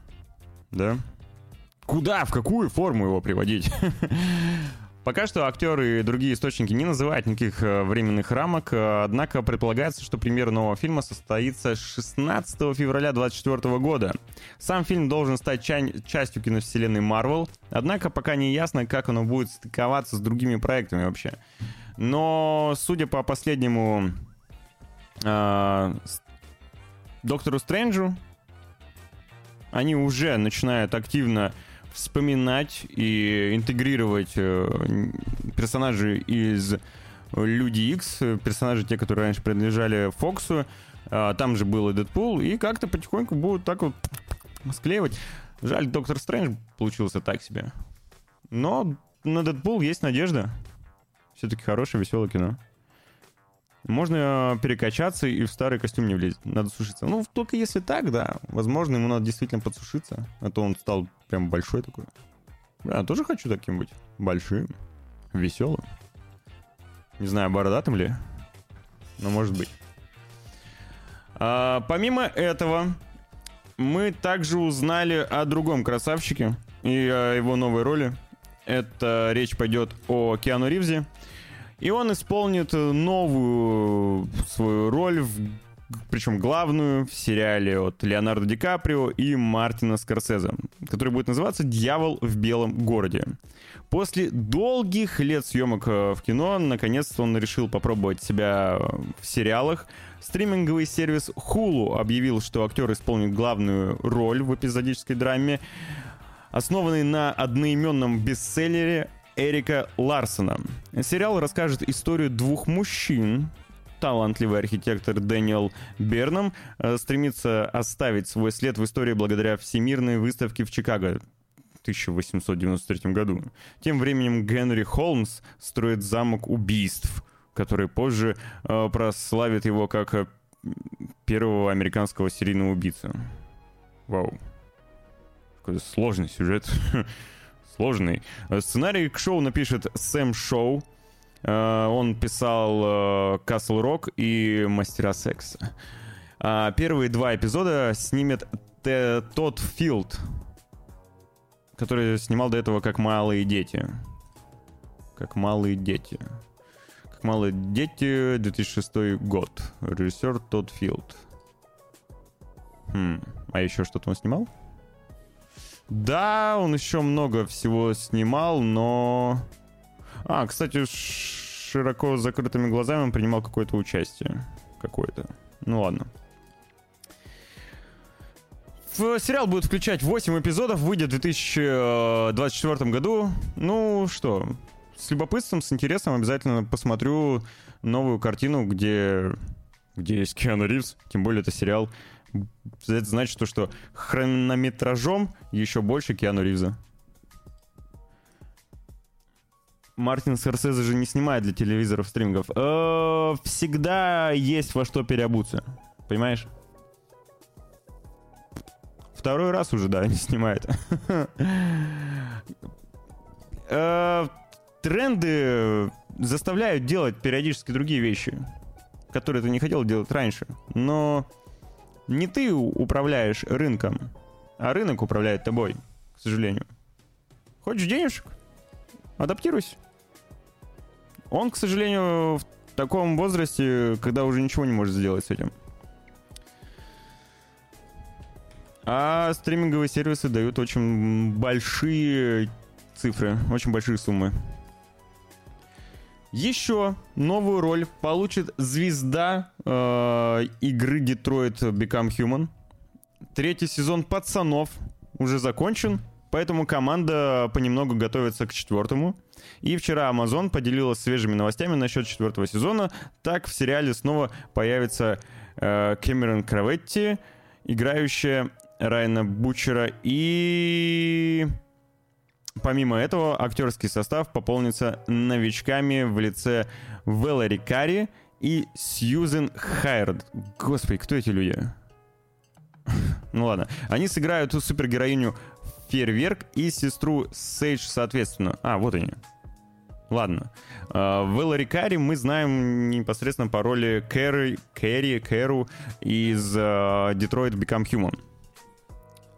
Да? Куда, в какую форму его приводить? Пока что актеры и другие источники не называют никаких э, временных рамок, э, однако предполагается, что премьера нового фильма состоится 16 февраля 2024 года. Сам фильм должен стать ча- частью киновселенной Marvel, однако пока не ясно, как оно будет стыковаться с другими проектами вообще. Но, судя по последнему э, Доктору Стрэнджу, они уже начинают активно вспоминать и интегрировать э, персонажей из Люди X, персонажи те, которые раньше принадлежали Фоксу, а, там же был и Дэдпул, и как-то потихоньку будут так вот склеивать. Жаль, Доктор Стрэндж получился так себе. Но на Дэдпул есть надежда. Все-таки хорошее, веселое кино. Можно э, перекачаться и в старый костюм не влезть. Надо сушиться. Ну, только если так, да. Возможно, ему надо действительно подсушиться. А то он стал прям большой такой. Я тоже хочу таким быть. Большим. Веселым. Не знаю, бородатым ли. Но может быть. А, помимо этого, мы также узнали о другом красавчике и о его новой роли. Это речь пойдет о Киану Ривзе. И он исполнит новую свою роль, в, причем главную, в сериале от Леонардо Ди Каприо и Мартина Скорсезе, который будет называться «Дьявол в белом городе». После долгих лет съемок э, в кино, наконец-то он решил попробовать себя в сериалах. Стриминговый сервис Hulu объявил, что актер исполнит главную роль в эпизодической драме, основанный на одноименном бестселлере Эрика Ларсона. Сериал расскажет историю двух мужчин, талантливый архитектор Дэниел Бернам э, стремится оставить свой след в истории благодаря Всемирной выставке в Чикаго. 1893 году. Тем временем Генри Холмс строит замок убийств, который позже э, прославит его как э, первого американского серийного убийцу. Вау. Какой сложный сюжет. сложный. Сценарий к шоу напишет Сэм Шоу. Э, он писал Касл Рок и Мастера секса. А первые два эпизода снимет Тодд Филд, который снимал до этого как «Малые дети». Как «Малые дети». Как «Малые дети» 2006 год. Режиссер Тодд Филд. Хм. А еще что-то он снимал? Да, он еще много всего снимал, но... А, кстати, широко закрытыми глазами он принимал какое-то участие. Какое-то. Ну ладно. Сериал будет включать 8 эпизодов, выйдет в 2024 году. Ну что, с любопытством, с интересом обязательно посмотрю новую картину, где, где есть Киану Ривз. Тем более это сериал это значит, что, что хронометражом еще больше Киану Ривза. Мартин Скорсезе же не снимает для телевизоров стримингов. Э, всегда есть во что переобуться. Понимаешь? Второй раз уже, да, не снимает. Э, тренды заставляют делать периодически другие вещи, которые ты не хотел делать раньше. Но не ты управляешь рынком, а рынок управляет тобой, к сожалению. Хочешь денежек? Адаптируйся. Он, к сожалению, в таком возрасте, когда уже ничего не может сделать с этим. А стриминговые сервисы дают очень большие цифры, очень большие суммы. Еще новую роль получит звезда э, игры Detroit Become Human. Третий сезон пацанов уже закончен. Поэтому команда понемногу готовится к четвертому. И вчера Amazon поделилась свежими новостями насчет четвертого сезона. Так в сериале снова появится э, Кэмерон Краветти, играющая Райана Бучера. И помимо этого актерский состав пополнится новичками в лице Вэллари Карри и Сьюзен Хайрд. Господи, кто эти люди? Ну ладно. Они сыграют супергероиню Фейерверк и сестру Сейдж, соответственно. А, вот они. Ладно. Uh, Вэллари Карри мы знаем непосредственно по роли Кэрри, Кэрри, Кэру из uh, Detroit Become Human.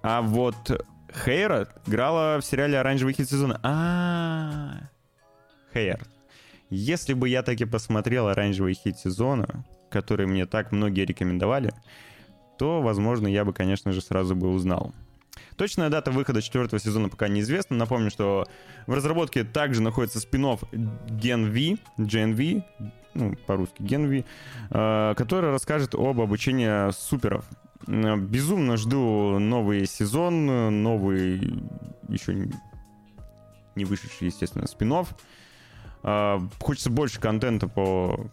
А вот Хейра играла в сериале «Оранжевый хит сезона». А, Хейр. Если бы я таки посмотрел «Оранжевый хит сезона», который мне так многие рекомендовали, то, возможно, я бы, конечно же, сразу бы узнал. Точная дата выхода четвертого сезона пока неизвестна. Напомню, что в разработке также находится спин Gen V, Gen V, ну, по-русски Gen V, э, который расскажет об обучении суперов. Безумно жду новый сезон, новый еще не вышедший, естественно, спин э, Хочется больше контента по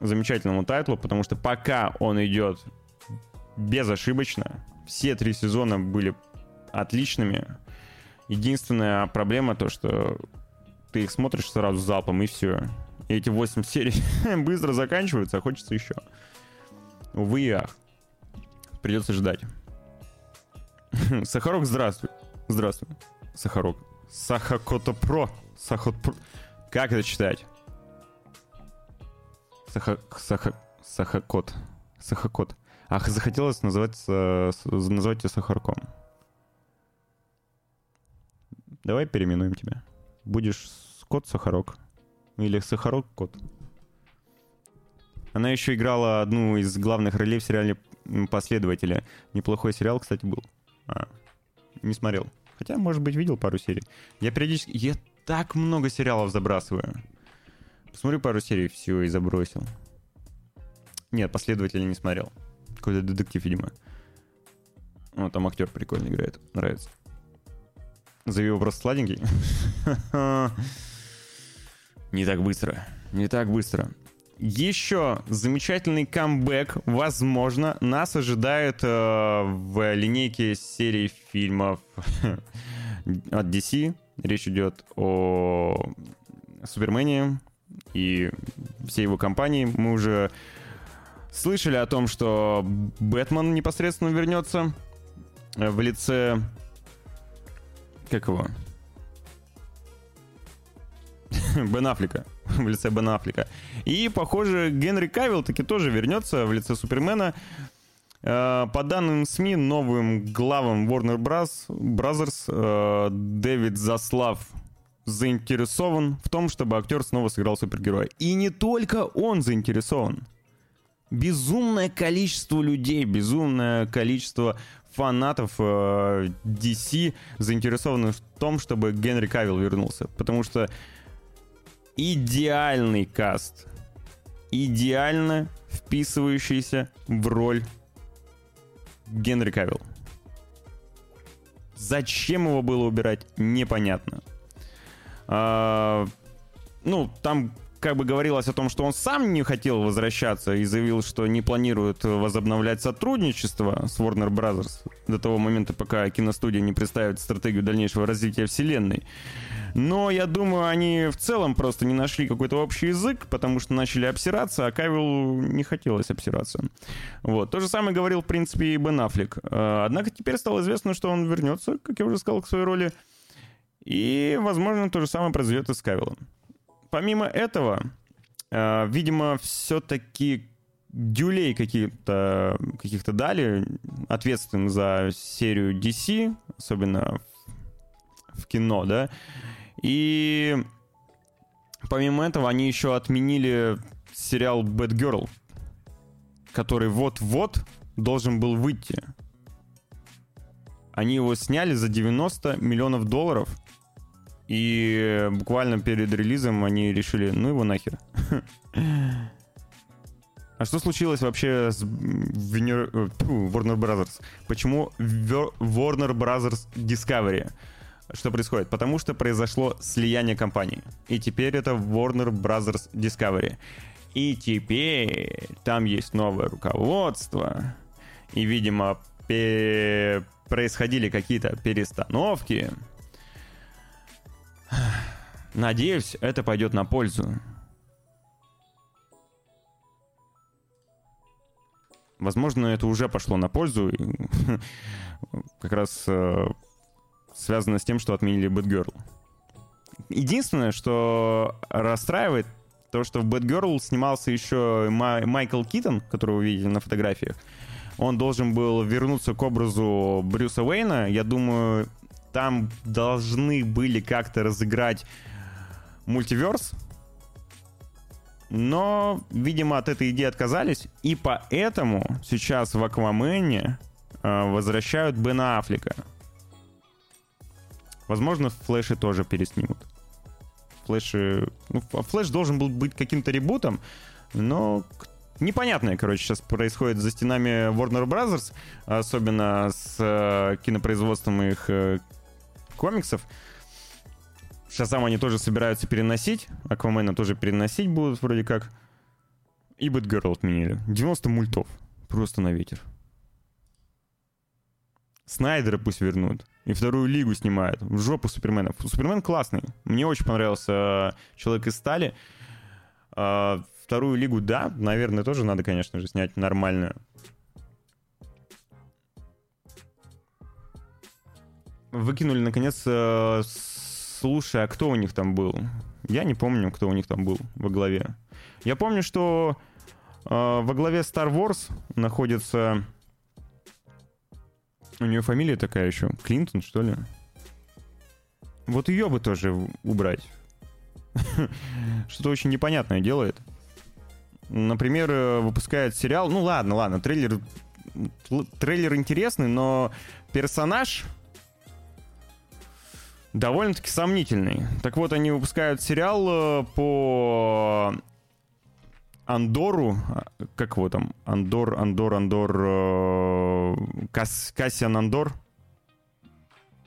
замечательному тайтлу, потому что пока он идет безошибочно. Все три сезона были отличными. Единственная проблема то, что ты их смотришь сразу залпом, и все. И эти 8 серий быстро заканчиваются, а хочется еще. Увы и ах. Придется ждать. Сахарок, здравствуй. Здравствуй. Сахарок. Сахакото Про. Сахот Про. Как это читать? Саха... Саха... Сахакот. Сахакот. Ах, захотелось называть, назвать тебя Сахарком. Давай переименуем тебя. Будешь Кот Сахарок. Или Сахарок Кот. Она еще играла одну из главных ролей в сериале «Последователи». Неплохой сериал, кстати, был. А, не смотрел. Хотя, может быть, видел пару серий. Я периодически... Я так много сериалов забрасываю. Посмотрю пару серий, все, и забросил. Нет, «Последователи» не смотрел. Какой-то детектив, видимо. О, там актер прикольно играет. Нравится. Зови его просто сладенький. Не так быстро. Не так быстро. Еще замечательный камбэк, возможно, нас ожидает э, в линейке серии фильмов от DC. Речь идет о Супермене и всей его компании. Мы уже Слышали о том, что Бэтмен непосредственно вернется в лице... Как его? Бен Аффлека. в лице Бен Аффлека. И, похоже, Генри Кавилл таки тоже вернется в лице Супермена. Э, по данным СМИ, новым главам Warner Bros. Brothers э, Дэвид Заслав заинтересован в том, чтобы актер снова сыграл супергероя. И не только он заинтересован безумное количество людей, безумное количество фанатов э, DC заинтересованы в том, чтобы Генри Кавилл вернулся. Потому что идеальный каст, идеально вписывающийся в роль Генри Кавилл. Зачем его было убирать, непонятно. А, ну, там как бы говорилось о том, что он сам не хотел возвращаться и заявил, что не планирует возобновлять сотрудничество с Warner Brothers до того момента, пока киностудия не представит стратегию дальнейшего развития вселенной. Но я думаю, они в целом просто не нашли какой-то общий язык, потому что начали обсираться, а Кавиллу не хотелось обсираться. Вот. То же самое говорил, в принципе, и Бен Аффлек. А, однако теперь стало известно, что он вернется, как я уже сказал, к своей роли. И, возможно, то же самое произойдет и с Кавиллом. Помимо этого, э, видимо, все-таки дюлей каких-то каких дали, ответственным за серию DC, особенно в, кино, да. И помимо этого они еще отменили сериал Bad Girl, который вот-вот должен был выйти. Они его сняли за 90 миллионов долларов — и буквально перед релизом они решили, ну его нахер. А что случилось вообще с Warner Brothers? Почему Warner Brothers Discovery? что происходит? Потому что произошло слияние компаний. И теперь это Warner Brothers Discovery. И теперь там есть новое руководство. И, видимо, пе- происходили какие-то перестановки. Надеюсь, это пойдет на пользу. Возможно, это уже пошло на пользу. Как раз э, связано с тем, что отменили Бэтгерл. Единственное, что расстраивает, то, что в Бэтгерл снимался еще Май- Майкл Китон, которого вы видите на фотографиях. Он должен был вернуться к образу Брюса Уэйна. Я думаю, там должны были как-то разыграть мультиверс. Но, видимо, от этой идеи отказались. И поэтому сейчас в Аквамене э, возвращают Бена Аффлека. Возможно, в Флэше тоже переснимут. Флэш, ну, Флэш должен был быть каким-то ребутом, но непонятное, короче, сейчас происходит за стенами Warner Brothers, особенно с э, кинопроизводством их э, комиксов. Шазам они тоже собираются переносить, Аквамена тоже переносить будут вроде как. И Бэтгерл отменили. 90 мультов. Просто на ветер. Снайдера пусть вернут. И вторую лигу снимают. В жопу Супермена. Супермен классный. Мне очень понравился э, Человек из стали. А, Вторую лигу, да, наверное, тоже надо, конечно же, снять нормальную. Выкинули, наконец, э, слушай, а кто у них там был? Я не помню, кто у них там был во главе. Я помню, что э, во главе Star Wars находится... У нее фамилия такая еще. Клинтон, что ли? Вот ее бы тоже убрать. Что-то очень непонятное делает. Например, э, выпускает сериал. Ну ладно, ладно, трейлер. Трейлер интересный, но персонаж довольно-таки сомнительный. Так вот, они выпускают сериал э, по Андору. а, Как его там? Андор, Андор, Андор... э, Кас- Кассиан Андор.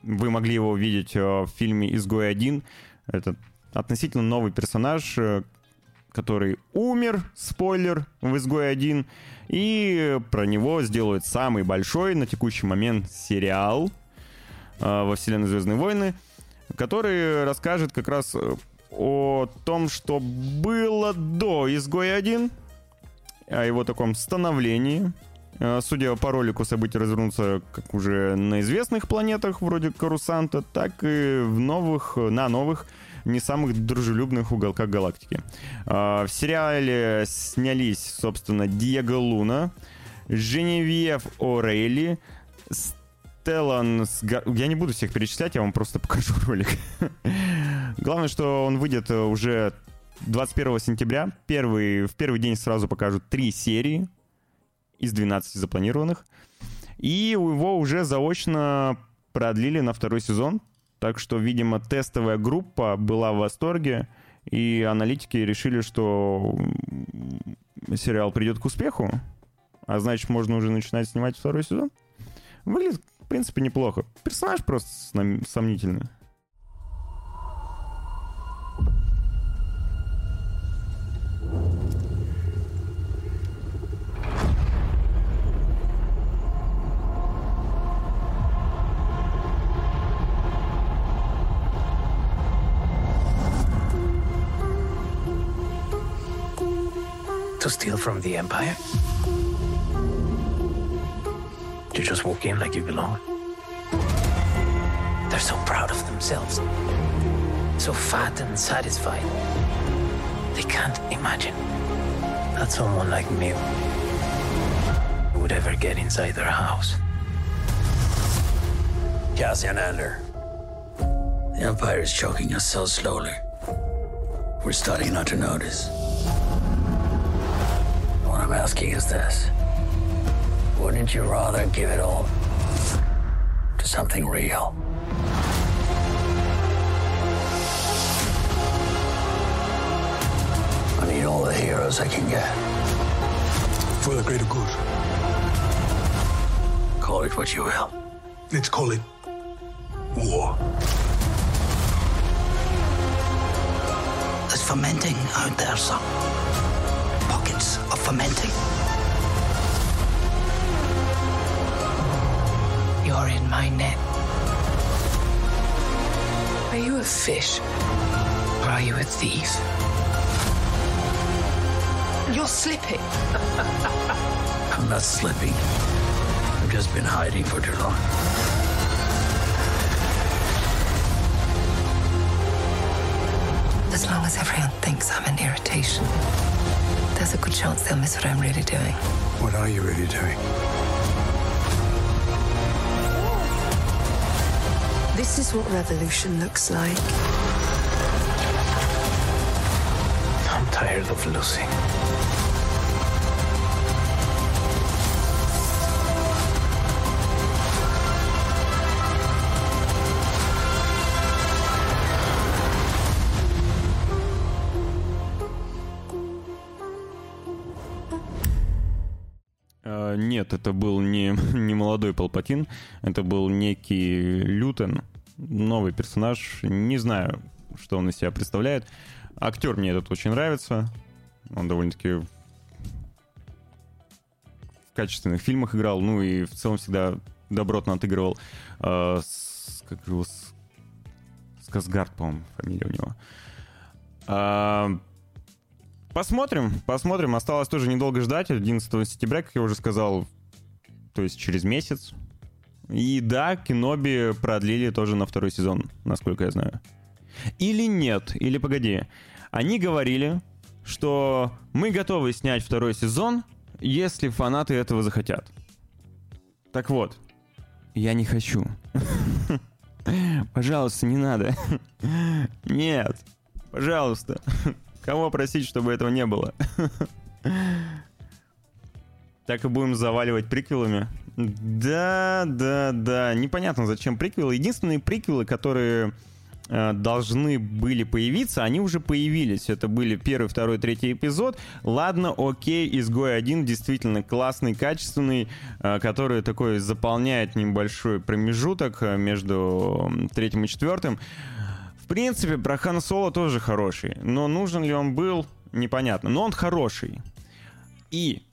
Вы могли его увидеть э, в фильме «Изгой 1». Это относительно новый персонаж, э, который умер, спойлер, в «Изгой 1». И про него сделают самый большой на текущий момент сериал э, во вселенной «Звездные войны», который расскажет как раз э, о том, что было до «Изгоя 1», о его таком становлении. Э, Судя по ролику, события развернутся как уже на известных планетах, вроде Карусанта, так и в новых, на новых, не самых дружелюбных уголках галактики. Э, В сериале снялись, собственно, Диего Луна, Женевьев Орейли, Стеллан... Я не буду всех перечислять, я вам просто покажу ролик. Главное, что он выйдет э, уже 21 сентября. Первый, в первый день сразу покажут три серии из 12 запланированных. И его уже заочно продлили на второй сезон. Так что, видимо, тестовая группа была в восторге. И аналитики решили, что сериал придет к успеху. А значит, можно уже начинать снимать второй сезон. Выглядит, принципе, неплохо. Персонаж просто сомнительный. To steal from the Empire? To just walk in like you belong? They're so proud of themselves. So fat and satisfied. They can't imagine that someone like me would ever get inside their house. Cassian Andor. The Empire is choking us so slowly. We're starting not to notice. What I'm asking is this wouldn't you rather give it all to something real? I need all the heroes I can get. For the greater good. Call it what you will. Let's call it war. There's fermenting out there, son. Pockets of fermenting. You're in my net. Are you a fish? Or are you a thief? You're slipping. I'm not slipping. I've just been hiding for too long. As long as everyone thinks I'm an irritation, there's a good chance they'll miss what I'm really doing. What are you really doing? This is what revolution looks like. I'm tired of losing. Э, Нет, это был не, не молодой Палпатин, это был некий Лютен, новый персонаж. Не знаю, что он из себя представляет. Актер мне этот очень нравится. Он довольно-таки в качественных фильмах играл, ну и в целом всегда добротно отыгрывал. Э, с- как его... с- Сказгард, по-моему, фамилия у него. А, Посмотрим, посмотрим. Осталось тоже недолго ждать. 11 сентября, как я уже сказал, то есть через месяц. И да, Киноби продлили тоже на второй сезон, насколько я знаю. Или нет, или погоди. Они говорили, что мы готовы снять второй сезон, если фанаты этого захотят. Так вот, я не хочу. Пожалуйста, не надо. Нет, пожалуйста. Кого просить, чтобы этого не было? Так и будем заваливать приквелами. Да, да, да. Непонятно, зачем приквелы. Единственные приквелы, которые э, должны были появиться, они уже появились. Это были первый, второй, третий эпизод. Ладно, окей, изгой один действительно классный, качественный, э, который такой заполняет небольшой промежуток э, между третьим и четвертым. В принципе, про Хан Соло тоже хороший, но нужен ли он был, непонятно. Но он хороший. И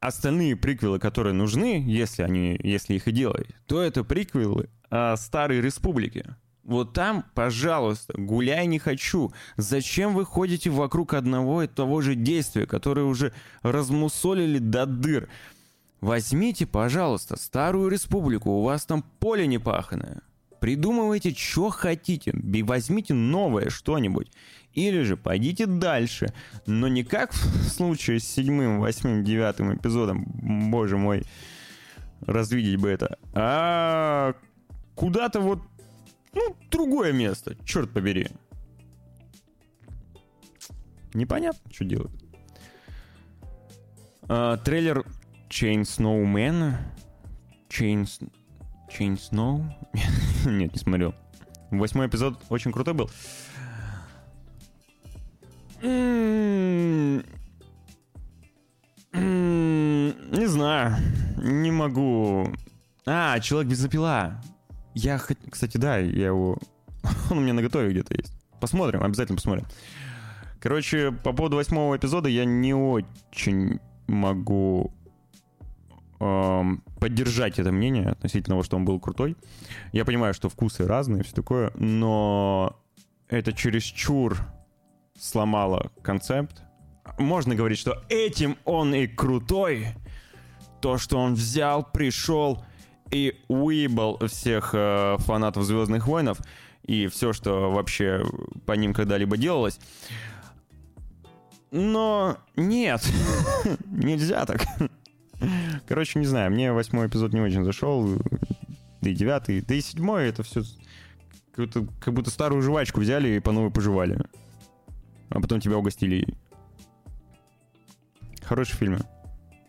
остальные приквелы, которые нужны, если они, если их и делать, то это приквелы о Старой Республике. Вот там, пожалуйста, гуляй не хочу. Зачем вы ходите вокруг одного и того же действия, которое уже размусолили до дыр? Возьмите, пожалуйста, Старую Республику, у вас там поле непаханное. Придумывайте, что хотите, возьмите новое что-нибудь. Или же пойдите дальше. Но не как в случае с седьмым, восьмым, девятым эпизодом, боже мой, развидеть бы это, а куда-то вот, ну, другое место, черт побери. Непонятно, что делать. А, трейлер Chain Snowman. Chain... Chain Snow? Нет, не смотрел. Восьмой эпизод очень крутой был. Не знаю. Не могу. А, Человек без запила. Я, кстати, да, я его... Он у меня на готове где-то есть. Посмотрим, обязательно посмотрим. Короче, по поводу восьмого эпизода я не очень могу эм, поддержать это мнение относительно того, что он был крутой. Я понимаю, что вкусы разные, все такое, но это чересчур сломало концепт. Можно говорить, что этим он и крутой. То, что он взял, пришел и уебал всех э, фанатов Звездных войнов и все, что вообще по ним когда-либо делалось. Но нет, нельзя так. Короче, не знаю, мне восьмой эпизод не очень зашел, да и девятый, да и седьмой, это все как будто, как будто старую жвачку взяли и по новой пожевали. А потом тебя угостили. Хорошие фильмы.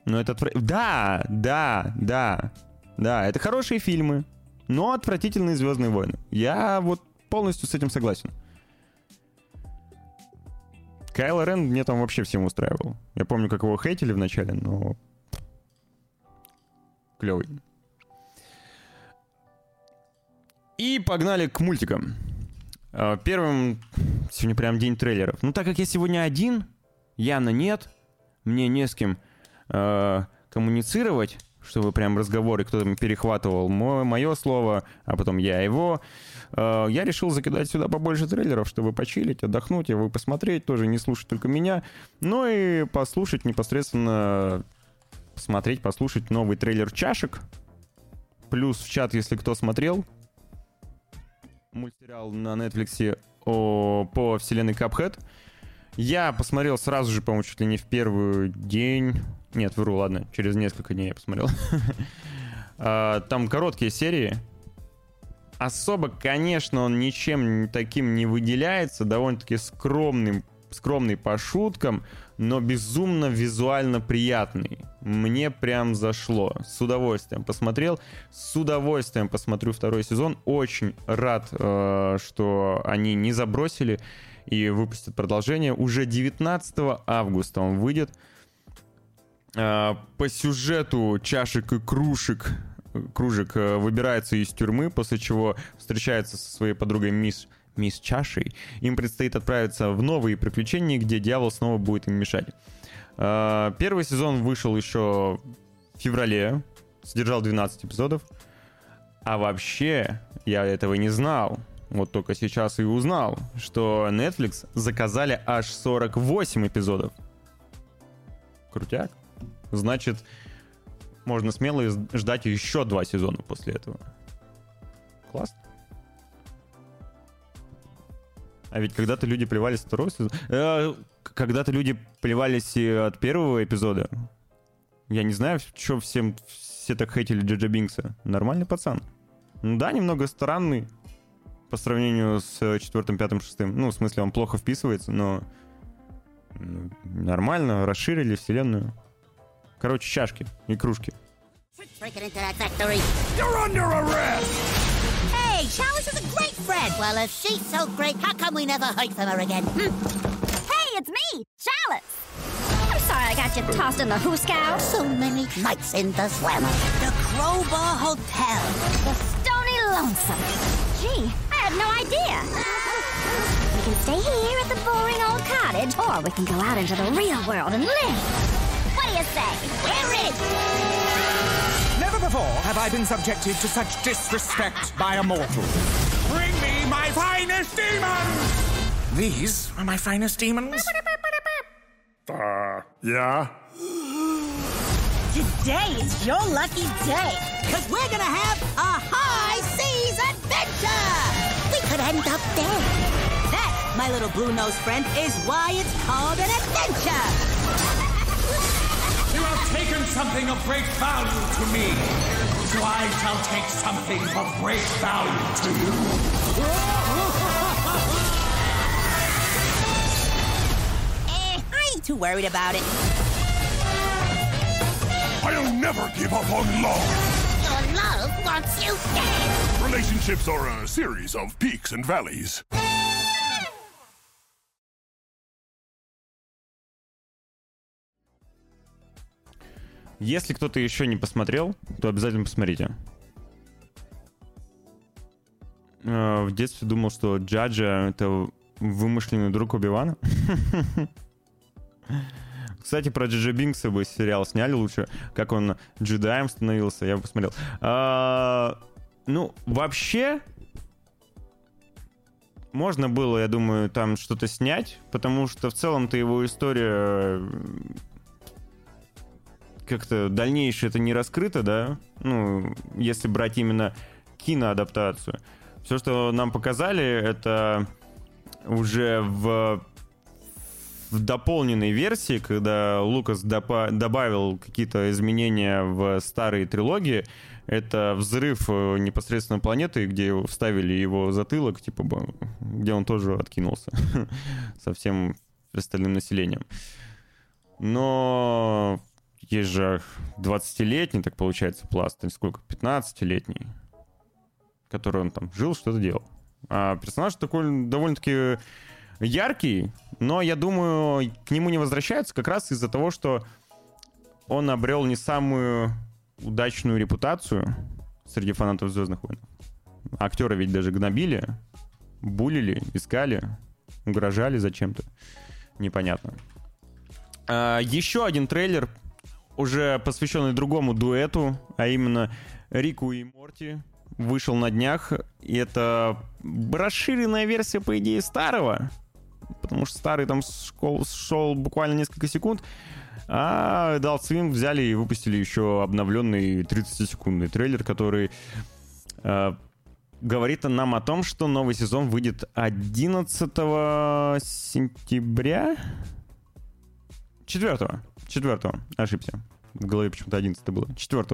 Но это отвра- Да, да, да, да, это хорошие фильмы, но отвратительные Звездные войны. Я вот полностью с этим согласен. Кайло Рен мне там вообще всем устраивал. Я помню, как его хейтили вначале, но... Клевый. И погнали к мультикам. Э, Первым сегодня прям день трейлеров. Ну, так как я сегодня один, Яна нет, мне не с кем э, коммуницировать, чтобы прям разговоры кто-то перехватывал мое слово, а потом я его. Э, я решил закидать сюда побольше трейлеров, чтобы почилить, отдохнуть, его посмотреть, тоже не слушать только меня, но и послушать непосредственно, посмотреть, послушать новый трейлер чашек. Плюс в чат, если кто смотрел, мультсериал на Netflix о, по вселенной Cuphead. Я посмотрел сразу же, по-моему, чуть ли не в первый день. Нет, вру, ладно, через несколько дней я посмотрел. А, там короткие серии. Особо, конечно, он ничем таким не выделяется. Довольно-таки скромным, скромный по шуткам, но безумно визуально приятный. Мне прям зашло. С удовольствием посмотрел. С удовольствием посмотрю второй сезон. Очень рад, э, что они не забросили и выпустят продолжение. Уже 19 августа он выйдет. Э, по сюжету чашек и кружек кружек э, выбирается из тюрьмы, после чего встречается со своей подругой мисс мисс Чашей. Им предстоит отправиться в новые приключения, где дьявол снова будет им мешать. Э, первый сезон вышел еще в феврале, содержал 12 эпизодов. А вообще, я этого не знал. Вот только сейчас и узнал, что Netflix заказали аж 48 эпизодов. Крутяк. Значит, можно смело ждать еще два сезона после этого. Классно. А ведь когда-то люди плевались от второго сезона. Э, когда-то люди плевались и от первого эпизода. Я не знаю, что всем все так хейтили Джаджа Бинкса. Нормальный пацан. Ну да, немного странный по сравнению с четвертым, пятым, шестым. Ну, в смысле, он плохо вписывается, но ну, нормально, расширили вселенную. Короче, чашки и кружки. Hey, Chalice is a great friend. Well, if she's so great, how come we never heard from her again? Hmm? Hey, it's me, Chalice. I'm sorry I got you tossed in the hooskow. So many nights in the slammer. The Crowbar Hotel. The Stony Lonesome. Gee, I had no idea. We can stay here at the boring old cottage, or we can go out into the real world and live. What do you say? We're in! Never before have I been subjected to such disrespect by a mortal. Bring me my finest demons! These are my finest demons? Uh, yeah? Today is your lucky day, because we're gonna have a high seas adventure! We could end up dead. That, my little blue-nosed friend, is why it's called an adventure! You have taken something of great value to me, so I shall take something of great value to you. Eh, I ain't too worried about it. I'll never give up on love. Your love wants you dead! Relationships are a series of peaks and valleys. Если кто-то еще не посмотрел, то обязательно посмотрите. Э, В детстве думал, что Джаджа — это вымышленный друг Оби-Вана. Кстати, про Джаджа Бинкса бы сериал сняли лучше, как он джедаем становился, я бы посмотрел. А, ну, вообще, можно было, я думаю, там что-то снять, потому что в целом-то его история э, как-то дальнейшее это не раскрыто, да? Ну, если брать именно киноадаптацию. Все, что нам показали, это уже в, в дополненной версии, когда Лукас допа- добавил какие-то изменения в старые трилогии, это взрыв э, непосредственно планеты, где вставили его затылок, типа, где он тоже откинулся со всем остальным населением. Но есть же 20-летний, так получается, пласт, или сколько, 15-летний, который он там жил, что-то делал. А персонаж такой довольно-таки яркий, но я думаю, к нему не возвращаются как раз из-за того, что он обрел не самую удачную репутацию среди фанатов Звездных войн. Актера ведь даже гнобили булили, искали, угрожали зачем-то. Непонятно. А, еще один трейлер, уже посвященный другому дуэту, а именно Рику и Морти, вышел на днях. И это расширенная версия, по идее, старого. Потому что старый там шел, шел буквально несколько секунд. А Adult Swim взяли и выпустили еще обновленный 30-секундный трейлер, который э, говорит нам о том, что новый сезон выйдет 11 сентября. 4 4 ошибся. В голове почему-то 11 было. 4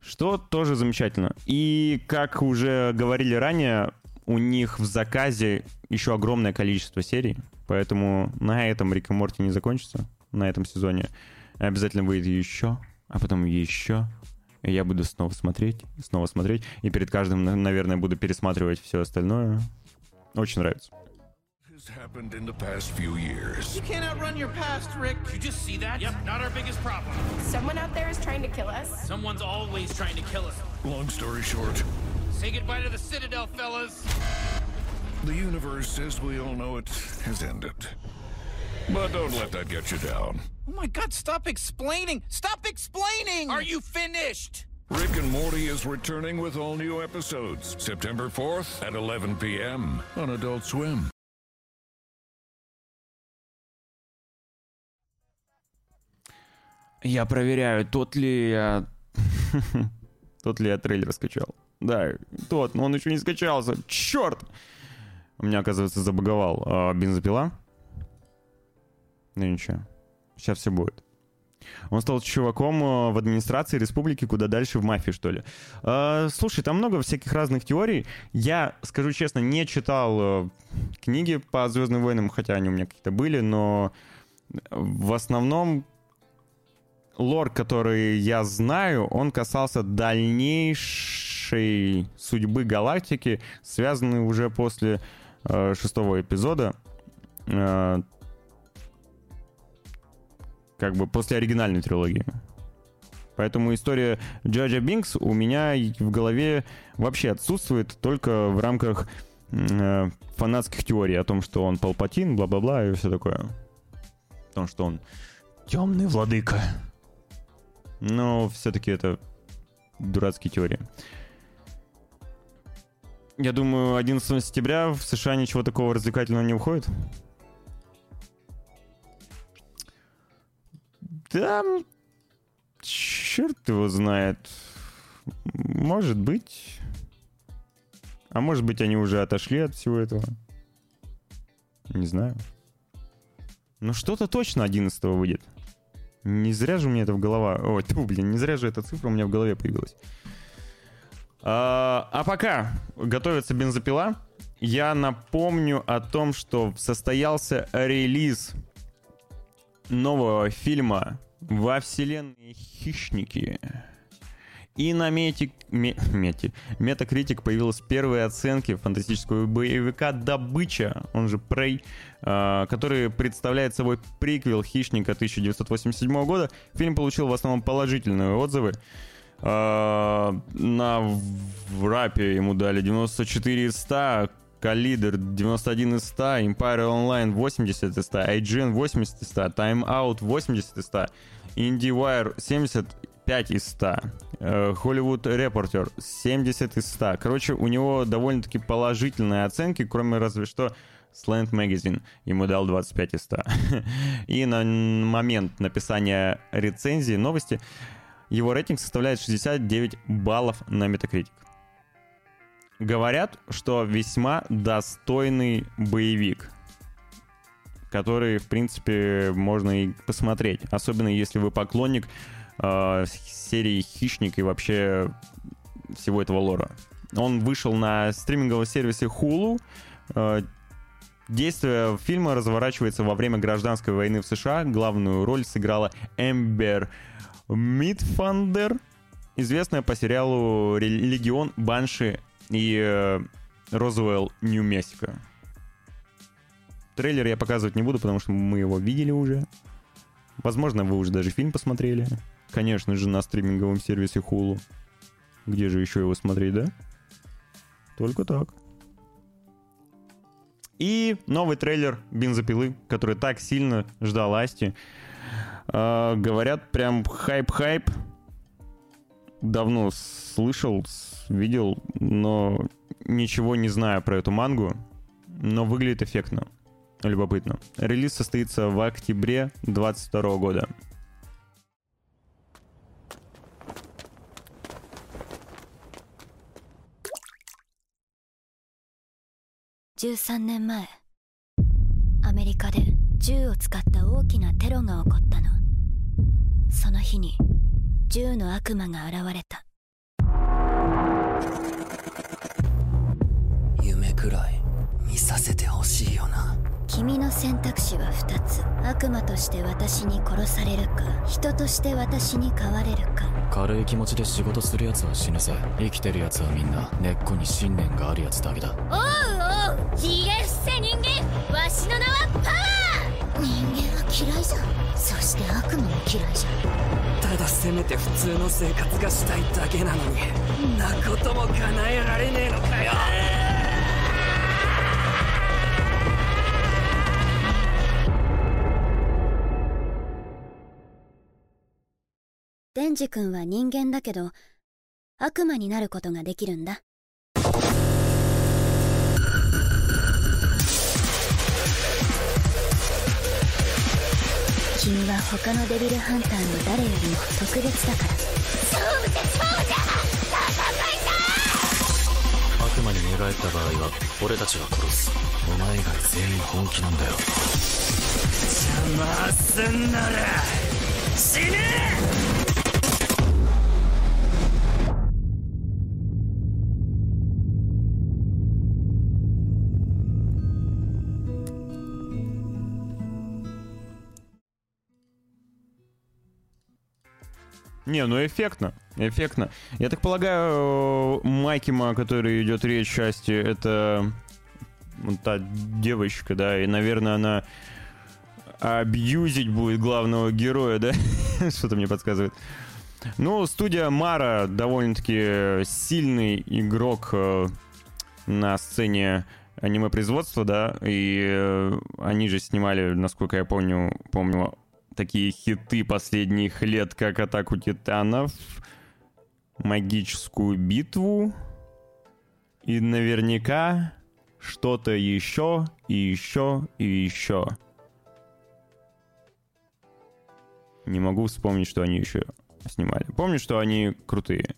что тоже замечательно. И, как уже говорили ранее, у них в заказе еще огромное количество серий, поэтому на этом Рик и Морти не закончится, на этом сезоне. Обязательно выйдет еще, а потом еще. И я буду снова смотреть, снова смотреть. И перед каждым, наверное, буду пересматривать все остальное. Очень нравится. Happened in the past few years. You can't outrun your past, Rick. You just see that? Yep, not our biggest problem. Someone out there is trying to kill us. Someone's always trying to kill us. Long story short, Say goodbye to the Citadel, fellas. the universe, as we all know it, has ended. But don't let that get you down. Oh my god, stop explaining! Stop explaining! Are you finished? Rick and Morty is returning with all new episodes September 4th at 11 p.m. on Adult Swim. Я проверяю, тот ли я... тот ли я трейлер скачал. Да, тот, но он еще не скачался. Черт! У меня, оказывается, забаговал а, бензопила. Ну ничего, сейчас все будет. Он стал чуваком а, в администрации республики, куда дальше в мафии, что ли. А, слушай, там много всяких разных теорий. Я, скажу честно, не читал а, книги по Звездным войнам, хотя они у меня какие-то были, но в основном лор, который я знаю, он касался дальнейшей судьбы галактики, связанной уже после э, шестого эпизода. Э, как бы после оригинальной трилогии. Поэтому история Джаджа Бинкс у меня в голове вообще отсутствует только в рамках э, фанатских теорий о том, что он Палпатин, бла-бла-бла и все такое. О том, что он темный владыка. Но все-таки это дурацкие теории. Я думаю, 11 сентября в США ничего такого развлекательного не уходит. Да, черт его знает. Может быть. А может быть, они уже отошли от всего этого. Не знаю. Но что-то точно 11 выйдет. Не зря же у меня это в голова... Ой, тьфу, блин, не зря же эта цифра у меня в голове появилась. А, а пока готовится бензопила, я напомню о том, что состоялся релиз нового фильма во вселенной «Хищники». И на мети, ме, мети, Метакритик появилась первые оценки фантастического боевика «Добыча», он же «Прей», э, который представляет собой приквел «Хищника» 1987 года. Фильм получил в основном положительные отзывы. Э, на рапе ему дали 94 из 100, Collider 91 из 100, Empire Online 80 из 100, IGN 80 из 100, Time Out 80 из 100, IndieWire 75 из 100, Hollywood Reporter 70 из 100. Короче, у него довольно-таки положительные оценки, кроме разве что Slant Magazine ему дал 25 из 100. И на момент написания рецензии новости его рейтинг составляет 69 баллов на Metacritic. Говорят, что весьма достойный боевик, который, в принципе, можно и посмотреть. Особенно если вы поклонник э, серии «Хищник» и вообще всего этого лора. Он вышел на стриминговом сервисе Hulu. Э, действие фильма разворачивается во время гражданской войны в США. Главную роль сыграла Эмбер Митфандер, известная по сериалу «Легион Банши» и э, Розуэлл, Нью-Мексико. Трейлер я показывать не буду, потому что мы его видели уже. Возможно, вы уже даже фильм посмотрели. Конечно же, на стриминговом сервисе Hulu. Где же еще его смотреть, да? Только так. И новый трейлер «Бензопилы», который так сильно ждал Асти. Э, говорят, прям хайп-хайп. Давно слышал, видел, но ничего не знаю про эту мангу. Но выглядит эффектно. Любопытно. Релиз состоится в октябре 2022 года. 13年前アメリカで銃を使った大きなテロが起こったの。その日に銃の悪魔が現れた。夢くらい見させて君の選択肢は2つ。悪魔として私に殺されるか人として私に変われるか。軽い気持ちで仕事する奴は死ぬぜ。生きてる奴はみんな根っこに信念がある奴だけだ。おうおうひげ伏せ人間。わしの名はパワー。人間は嫌いじゃん。そして悪魔も嫌いじゃん。ただせめて普通の生活がしたいだけなのにんなことも叶えられねえのかよデンジ君は人間だけど悪魔になることができるんだ。君は他のデビルハンターの誰よりも特別だから。そうじゃそうじゃ悪魔に寝返った場合は俺たちが殺す。お前以外全員本気なんだよ。邪魔すんなら死ね Не, ну эффектно, эффектно. Я так полагаю, Майкима, о которой идет речь части, это вот та девочка, да, и, наверное, она абьюзить будет главного героя, да? Что-то мне подсказывает. Ну, студия Мара довольно-таки сильный игрок э, на сцене аниме-производства, да, и э, они же снимали, насколько я помню, помню, такие хиты последних лет, как «Атаку титанов», «Магическую битву» и наверняка что-то еще и еще и еще. Не могу вспомнить, что они еще снимали. Помню, что они крутые.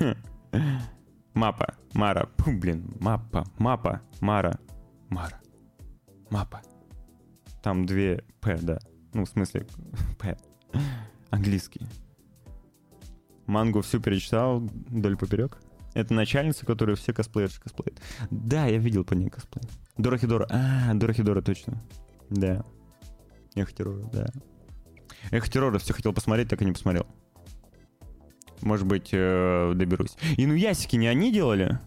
Мапа, Мара, Фу, блин, Мапа, Мапа, Мара, Мара, MAPPA. Там две П, да. Ну, в смысле, П. Английский. Мангу всю перечитал вдоль поперек. Это начальница, которую все косплеерши косплеят. Да, я видел по ней косплей. Дорохедоро. А, Дорохедоро, точно. Да. Эх, Дороро, да. Эх, Дороро все хотел посмотреть, так и не посмотрел. Может быть, э, доберусь. Инуясики не они делали?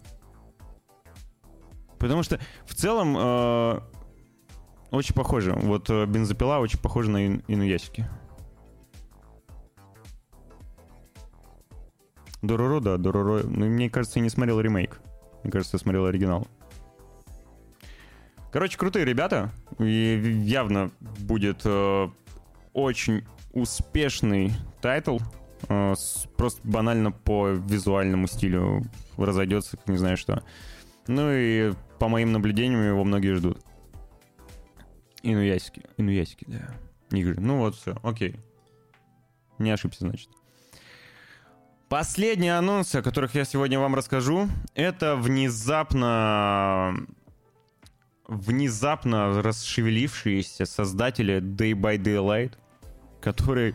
Потому что в целом э, очень похоже. Вот э, бензопила очень похожа на ин- инуясики. Дороро, да, Дороро. Ну, мне кажется, я не смотрел ремейк. Мне кажется, я смотрел оригинал. Короче, крутые ребята. И явно будет э, очень успешный title. Э, с- просто банально по визуальному стилю разойдется, не знаю что. Ну и по моим наблюдениям его многие ждут. Инуясики. Инуясики, да. Игры. Ну вот, все, окей. Не ошибся, значит. Последние анонсы, о которых я сегодня вам расскажу, это внезапно внезапно расшевелившиеся создатели Day by Daylight, которые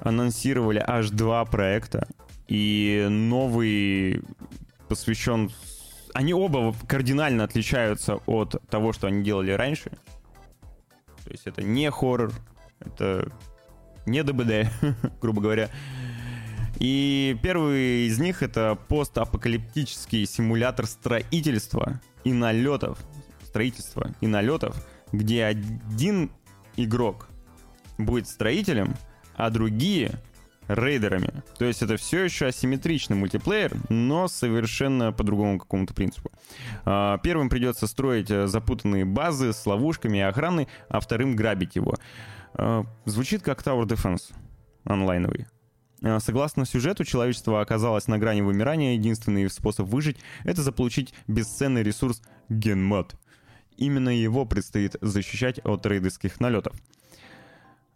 анонсировали аж два проекта, и новый посвящен... Они оба кардинально отличаются от того, что они делали раньше. То есть это не хоррор, это не ДБД, грубо говоря. И первый из них это постапокалиптический симулятор строительства и налетов. Строительства и налетов, где один игрок будет строителем, а другие рейдерами. То есть это все еще асимметричный мультиплеер, но совершенно по другому какому-то принципу. А, первым придется строить э, запутанные базы с ловушками и охраной, а вторым грабить его. А, звучит как Tower Defense онлайновый. А, согласно сюжету, человечество оказалось на грани вымирания. Единственный способ выжить — это заполучить бесценный ресурс генмат. Именно его предстоит защищать от рейдерских налетов.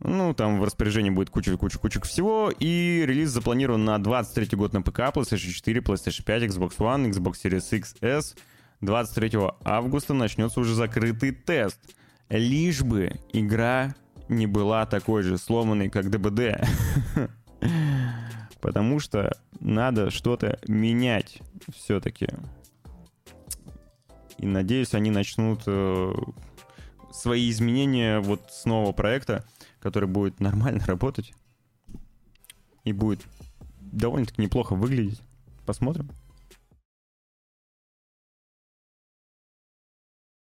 Ну, там в распоряжении будет куча-куча-куча всего, и релиз запланирован на 23 год на ПК, PlayStation 4, PlayStation 5, Xbox One, Xbox Series X, S. 23 августа начнется уже закрытый тест. Лишь бы игра не была такой же сломанной, как ДБД. Потому что надо что-то менять все-таки. И надеюсь, они начнут э, свои изменения вот с нового проекта который будет нормально работать и будет довольно-таки неплохо выглядеть. Посмотрим.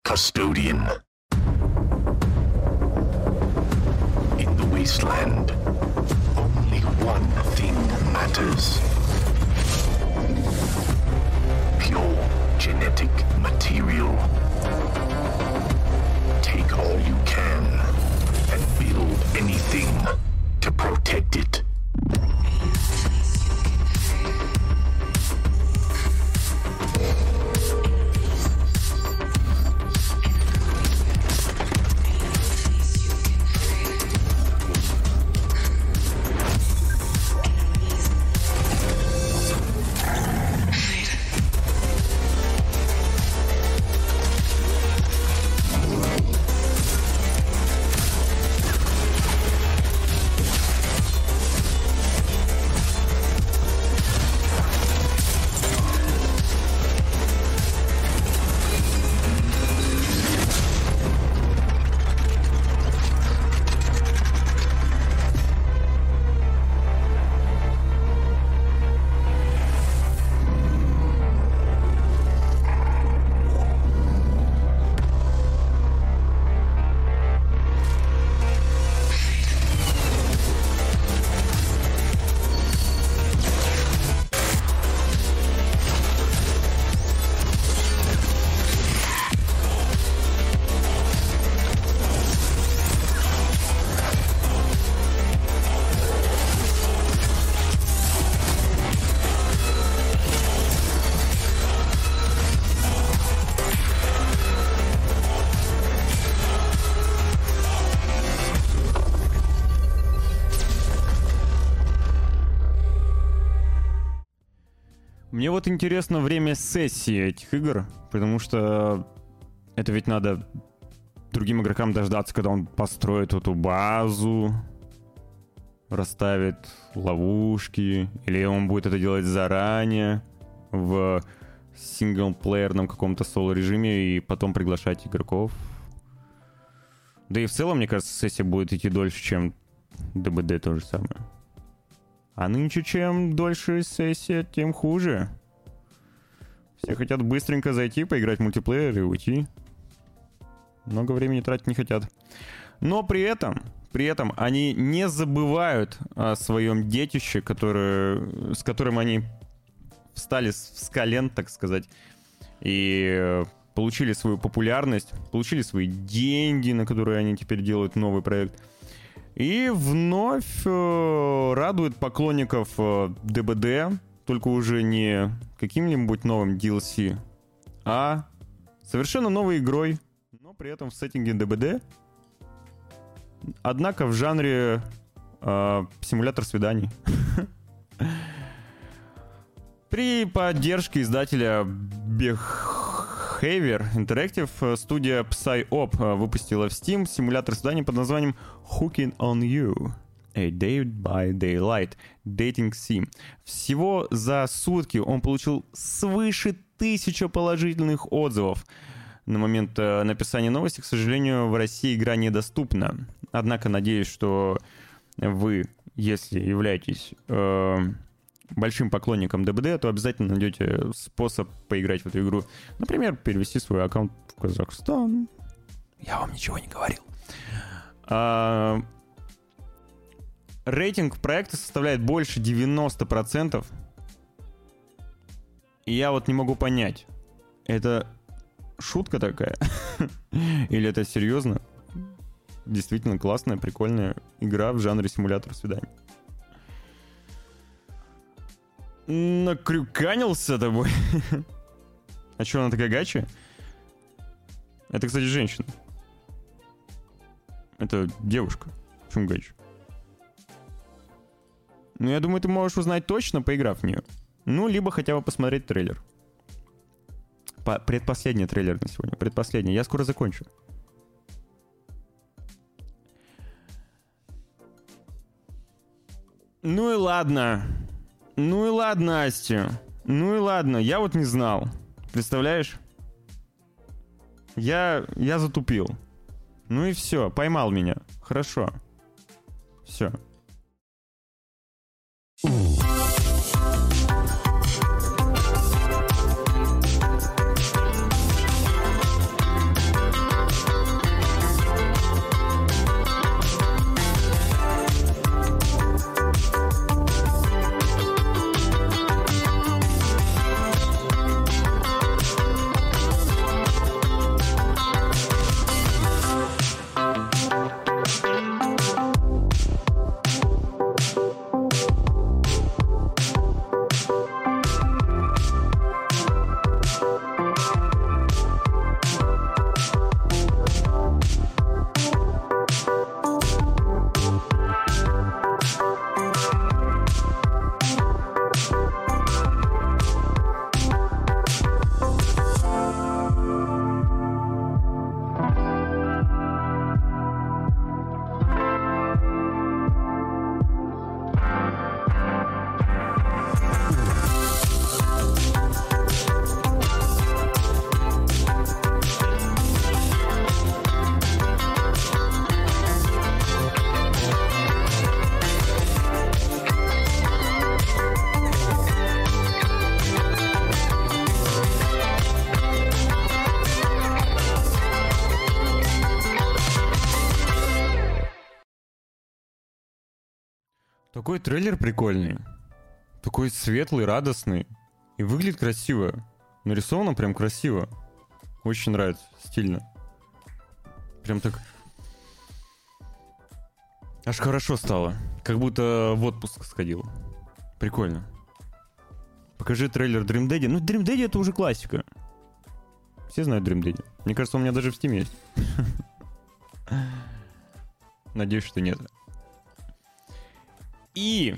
Custodian. In the wasteland, only one thing matters. Pure genetic material. Take all you anything to protect it. Мне вот интересно время сессии этих игр, потому что это ведь надо другим игрокам дождаться, когда он построит эту базу, расставит ловушки, или он будет это делать заранее в синглплеерном каком-то соло-режиме и потом приглашать игроков. Да и в целом, мне кажется, сессия будет идти дольше, чем ДБД то же самое. А нынче чем дольше сессия, тем хуже. Все хотят быстренько зайти, поиграть в мультиплеер и уйти. Много времени тратить не хотят. Но при этом, при этом они не забывают о своем детище, которое, с которым они встали с колен, так сказать, и получили свою популярность, получили свои деньги, на которые они теперь делают новый проект — и вновь э, радует поклонников э, ДБД, только уже не каким-нибудь новым DLC, а совершенно новой игрой, но при этом в сеттинге ДБД. Однако в жанре э, симулятор свиданий. При поддержке издателя Бех Behavior Interactive э, студия PsyOp э, выпустила в Steam симулятор свиданий под названием Hooking on You. A Day by Daylight Dating Sim. Всего за сутки он получил свыше тысячи положительных отзывов. На момент э, написания новости, к сожалению, в России игра недоступна. Однако надеюсь, что вы, если являетесь э, большим поклонником ДБД, то обязательно найдете способ поиграть в эту игру. Например, перевести свой аккаунт в Казахстан. Я вам ничего не говорил. А, Рейтинг проекта составляет больше 90%. И я вот не могу понять, это шутка такая? Или это серьезно? Действительно классная, прикольная игра в жанре симулятор свиданий. Накрюканился тобой. а что, она такая гача? Это, кстати, женщина. Это девушка. Почему гача? Ну, я думаю, ты можешь узнать точно, поиграв в нее. Ну, либо хотя бы посмотреть трейлер. По предпоследний трейлер на сегодня. Предпоследний. Я скоро закончу. Ну и ладно. Ну и ладно, Настя. Ну и ладно, я вот не знал. Представляешь? Я, я затупил. Ну и все, поймал меня. Хорошо. Все. Такой трейлер прикольный. Такой светлый, радостный. И выглядит красиво. Нарисовано прям красиво. Очень нравится, стильно. Прям так... Аж хорошо стало. Как будто в отпуск сходил. Прикольно. Покажи трейлер Dream Daddy. Ну, Dream Daddy это уже классика. Все знают Dream Daddy. Мне кажется, у меня даже в Steam есть. Надеюсь, что нет. И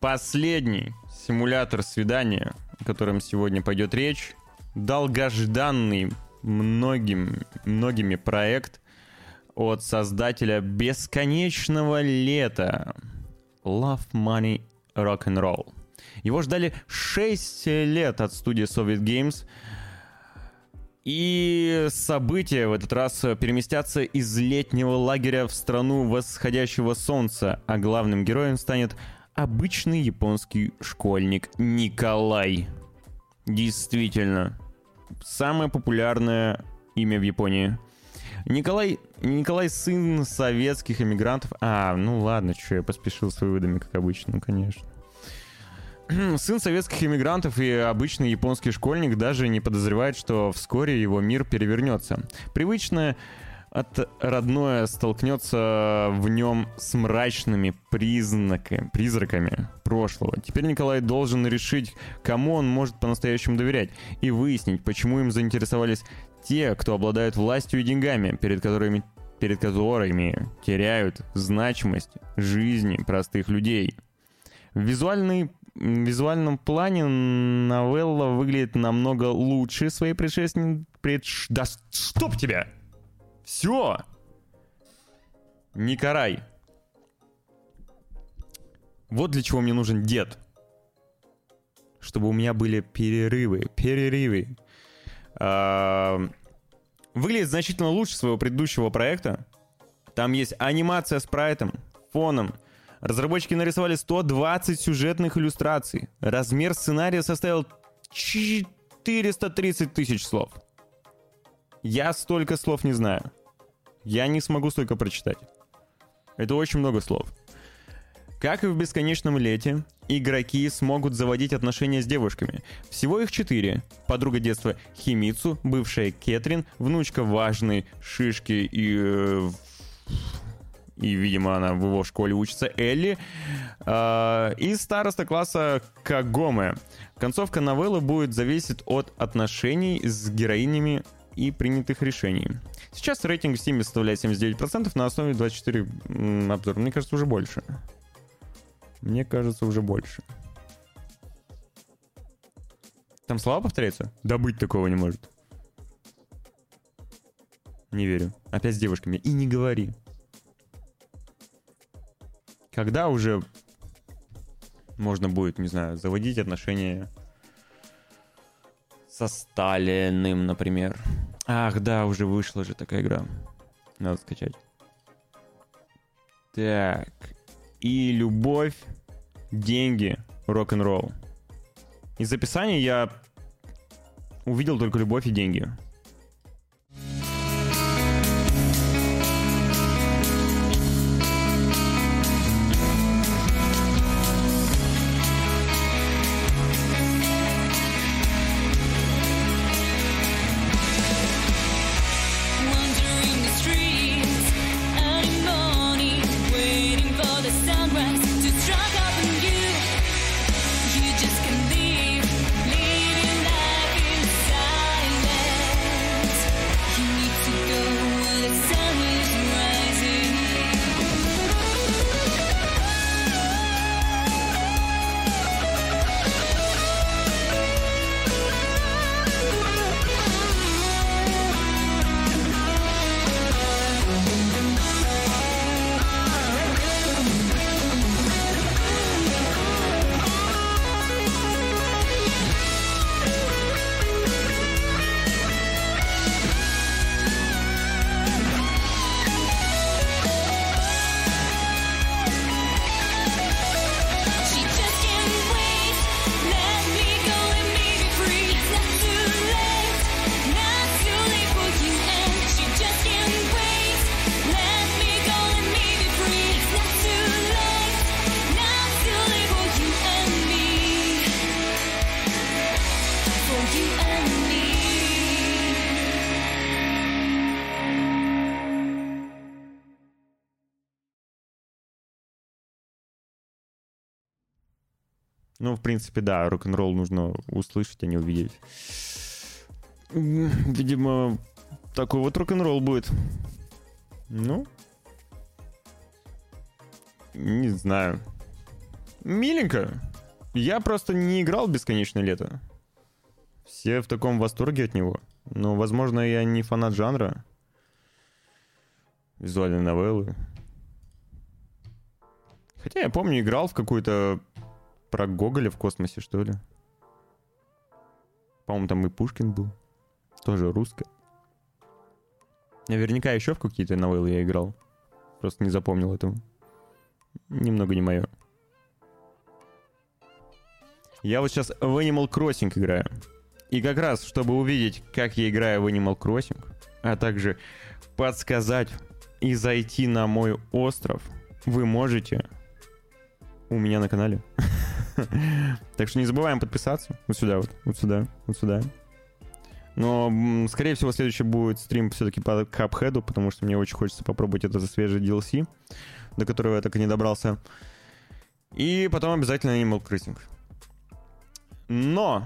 последний симулятор свидания, о котором сегодня пойдет речь, долгожданный многим, многими проект от создателя бесконечного лета Love Money Rock and Roll. Его ждали 6 лет от студии Soviet Games — и события в этот раз переместятся из летнего лагеря в страну восходящего солнца, а главным героем станет обычный японский школьник Николай. Действительно, самое популярное имя в Японии. Николай, Николай сын советских эмигрантов. А, ну ладно, что я поспешил с выводами, как обычно, ну конечно. Сын советских иммигрантов и обычный японский школьник даже не подозревает, что вскоре его мир перевернется. Привычное от родное столкнется в нем с мрачными признаками, призраками прошлого. Теперь Николай должен решить, кому он может по-настоящему доверять, и выяснить, почему им заинтересовались те, кто обладают властью и деньгами, перед которыми, перед которыми теряют значимость жизни простых людей. Визуальный визуальном плане новелла выглядит намного лучше своей предшественницы. Предш... Да стоп тебя! Все! Никарай. Вот для чего мне нужен дед. Чтобы у меня были перерывы. Перерывы. А, выглядит значительно лучше своего предыдущего проекта. Там есть анимация с прайтом, фоном, Разработчики нарисовали 120 сюжетных иллюстраций. Размер сценария составил 430 тысяч слов. Я столько слов не знаю. Я не смогу столько прочитать. Это очень много слов. Как и в бесконечном лете, игроки смогут заводить отношения с девушками. Всего их четыре. Подруга детства Химицу, бывшая Кэтрин, внучка важной Шишки и... э, и, видимо, она в его школе учится, Элли, э, и староста класса Кагоме. Концовка новеллы будет зависеть от отношений с героинями и принятых решений. Сейчас рейтинг в Steam составляет 79% на основе 24 м, обзора. Мне кажется, уже больше. Мне кажется, уже больше. Там слова повторяются? Да быть такого не может. Не верю. Опять с девушками. И не говори. Когда уже можно будет, не знаю, заводить отношения со Сталиным, например. Ах, да, уже вышла же такая игра. Надо скачать. Так. И любовь, деньги, рок-н-ролл. Из описания я увидел только любовь и деньги. В принципе, да, рок-н-ролл нужно услышать, а не увидеть. Видимо, такой вот рок-н-ролл будет. Ну, не знаю. Миленько. Я просто не играл в «Бесконечное лето». Все в таком восторге от него. Но, возможно, я не фанат жанра. Визуальные новеллы. Хотя я помню, играл в какую-то про Гоголя в космосе, что ли. По-моему, там и Пушкин был. Тоже русская. Наверняка еще в какие-то новеллы я играл. Просто не запомнил этого. Немного не мое. Я вот сейчас в Animal Crossing играю. И как раз, чтобы увидеть, как я играю в Animal Crossing, а также подсказать и зайти на мой остров, вы можете у меня на канале. Так что не забываем подписаться. Вот сюда вот, вот сюда, вот сюда. Но, скорее всего, следующий будет стрим все-таки по Капхеду, потому что мне очень хочется попробовать это за свежий DLC, до которого я так и не добрался. И потом обязательно Animal Crossing. Но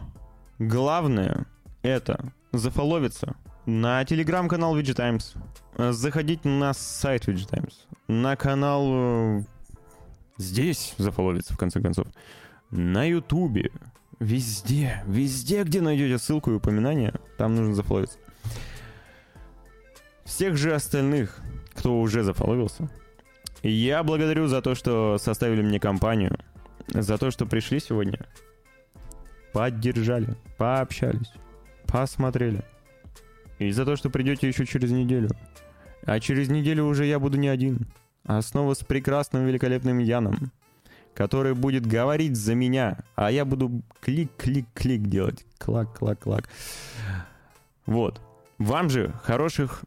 главное это зафоловиться на телеграм-канал VG Times, э, заходить на сайт VG Times, на канал э, здесь зафоловиться, в конце концов, на ютубе, везде, везде, где найдете ссылку и упоминание, там нужно зафоловиться. Всех же остальных, кто уже зафоловился, я благодарю за то, что составили мне компанию, за то, что пришли сегодня, поддержали, пообщались, посмотрели. И за то, что придете еще через неделю. А через неделю уже я буду не один, а снова с прекрасным, великолепным Яном, который будет говорить за меня, а я буду клик-клик-клик делать. Клак-клак-клак. Вот. Вам же хороших,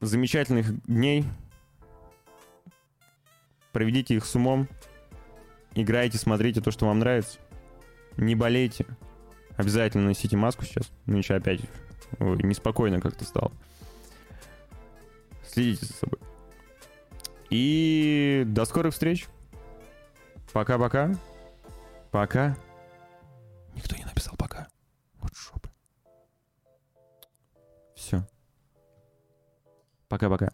замечательных дней. проведите их с умом, играйте, смотрите то, что вам нравится, не болейте, обязательно носите маску сейчас, иначе опять ой, неспокойно как-то стало. Следите за собой. И до скорых встреч. Пока-пока. Пока. Никто не написал пока. Вот жопа. Все. Пока-пока.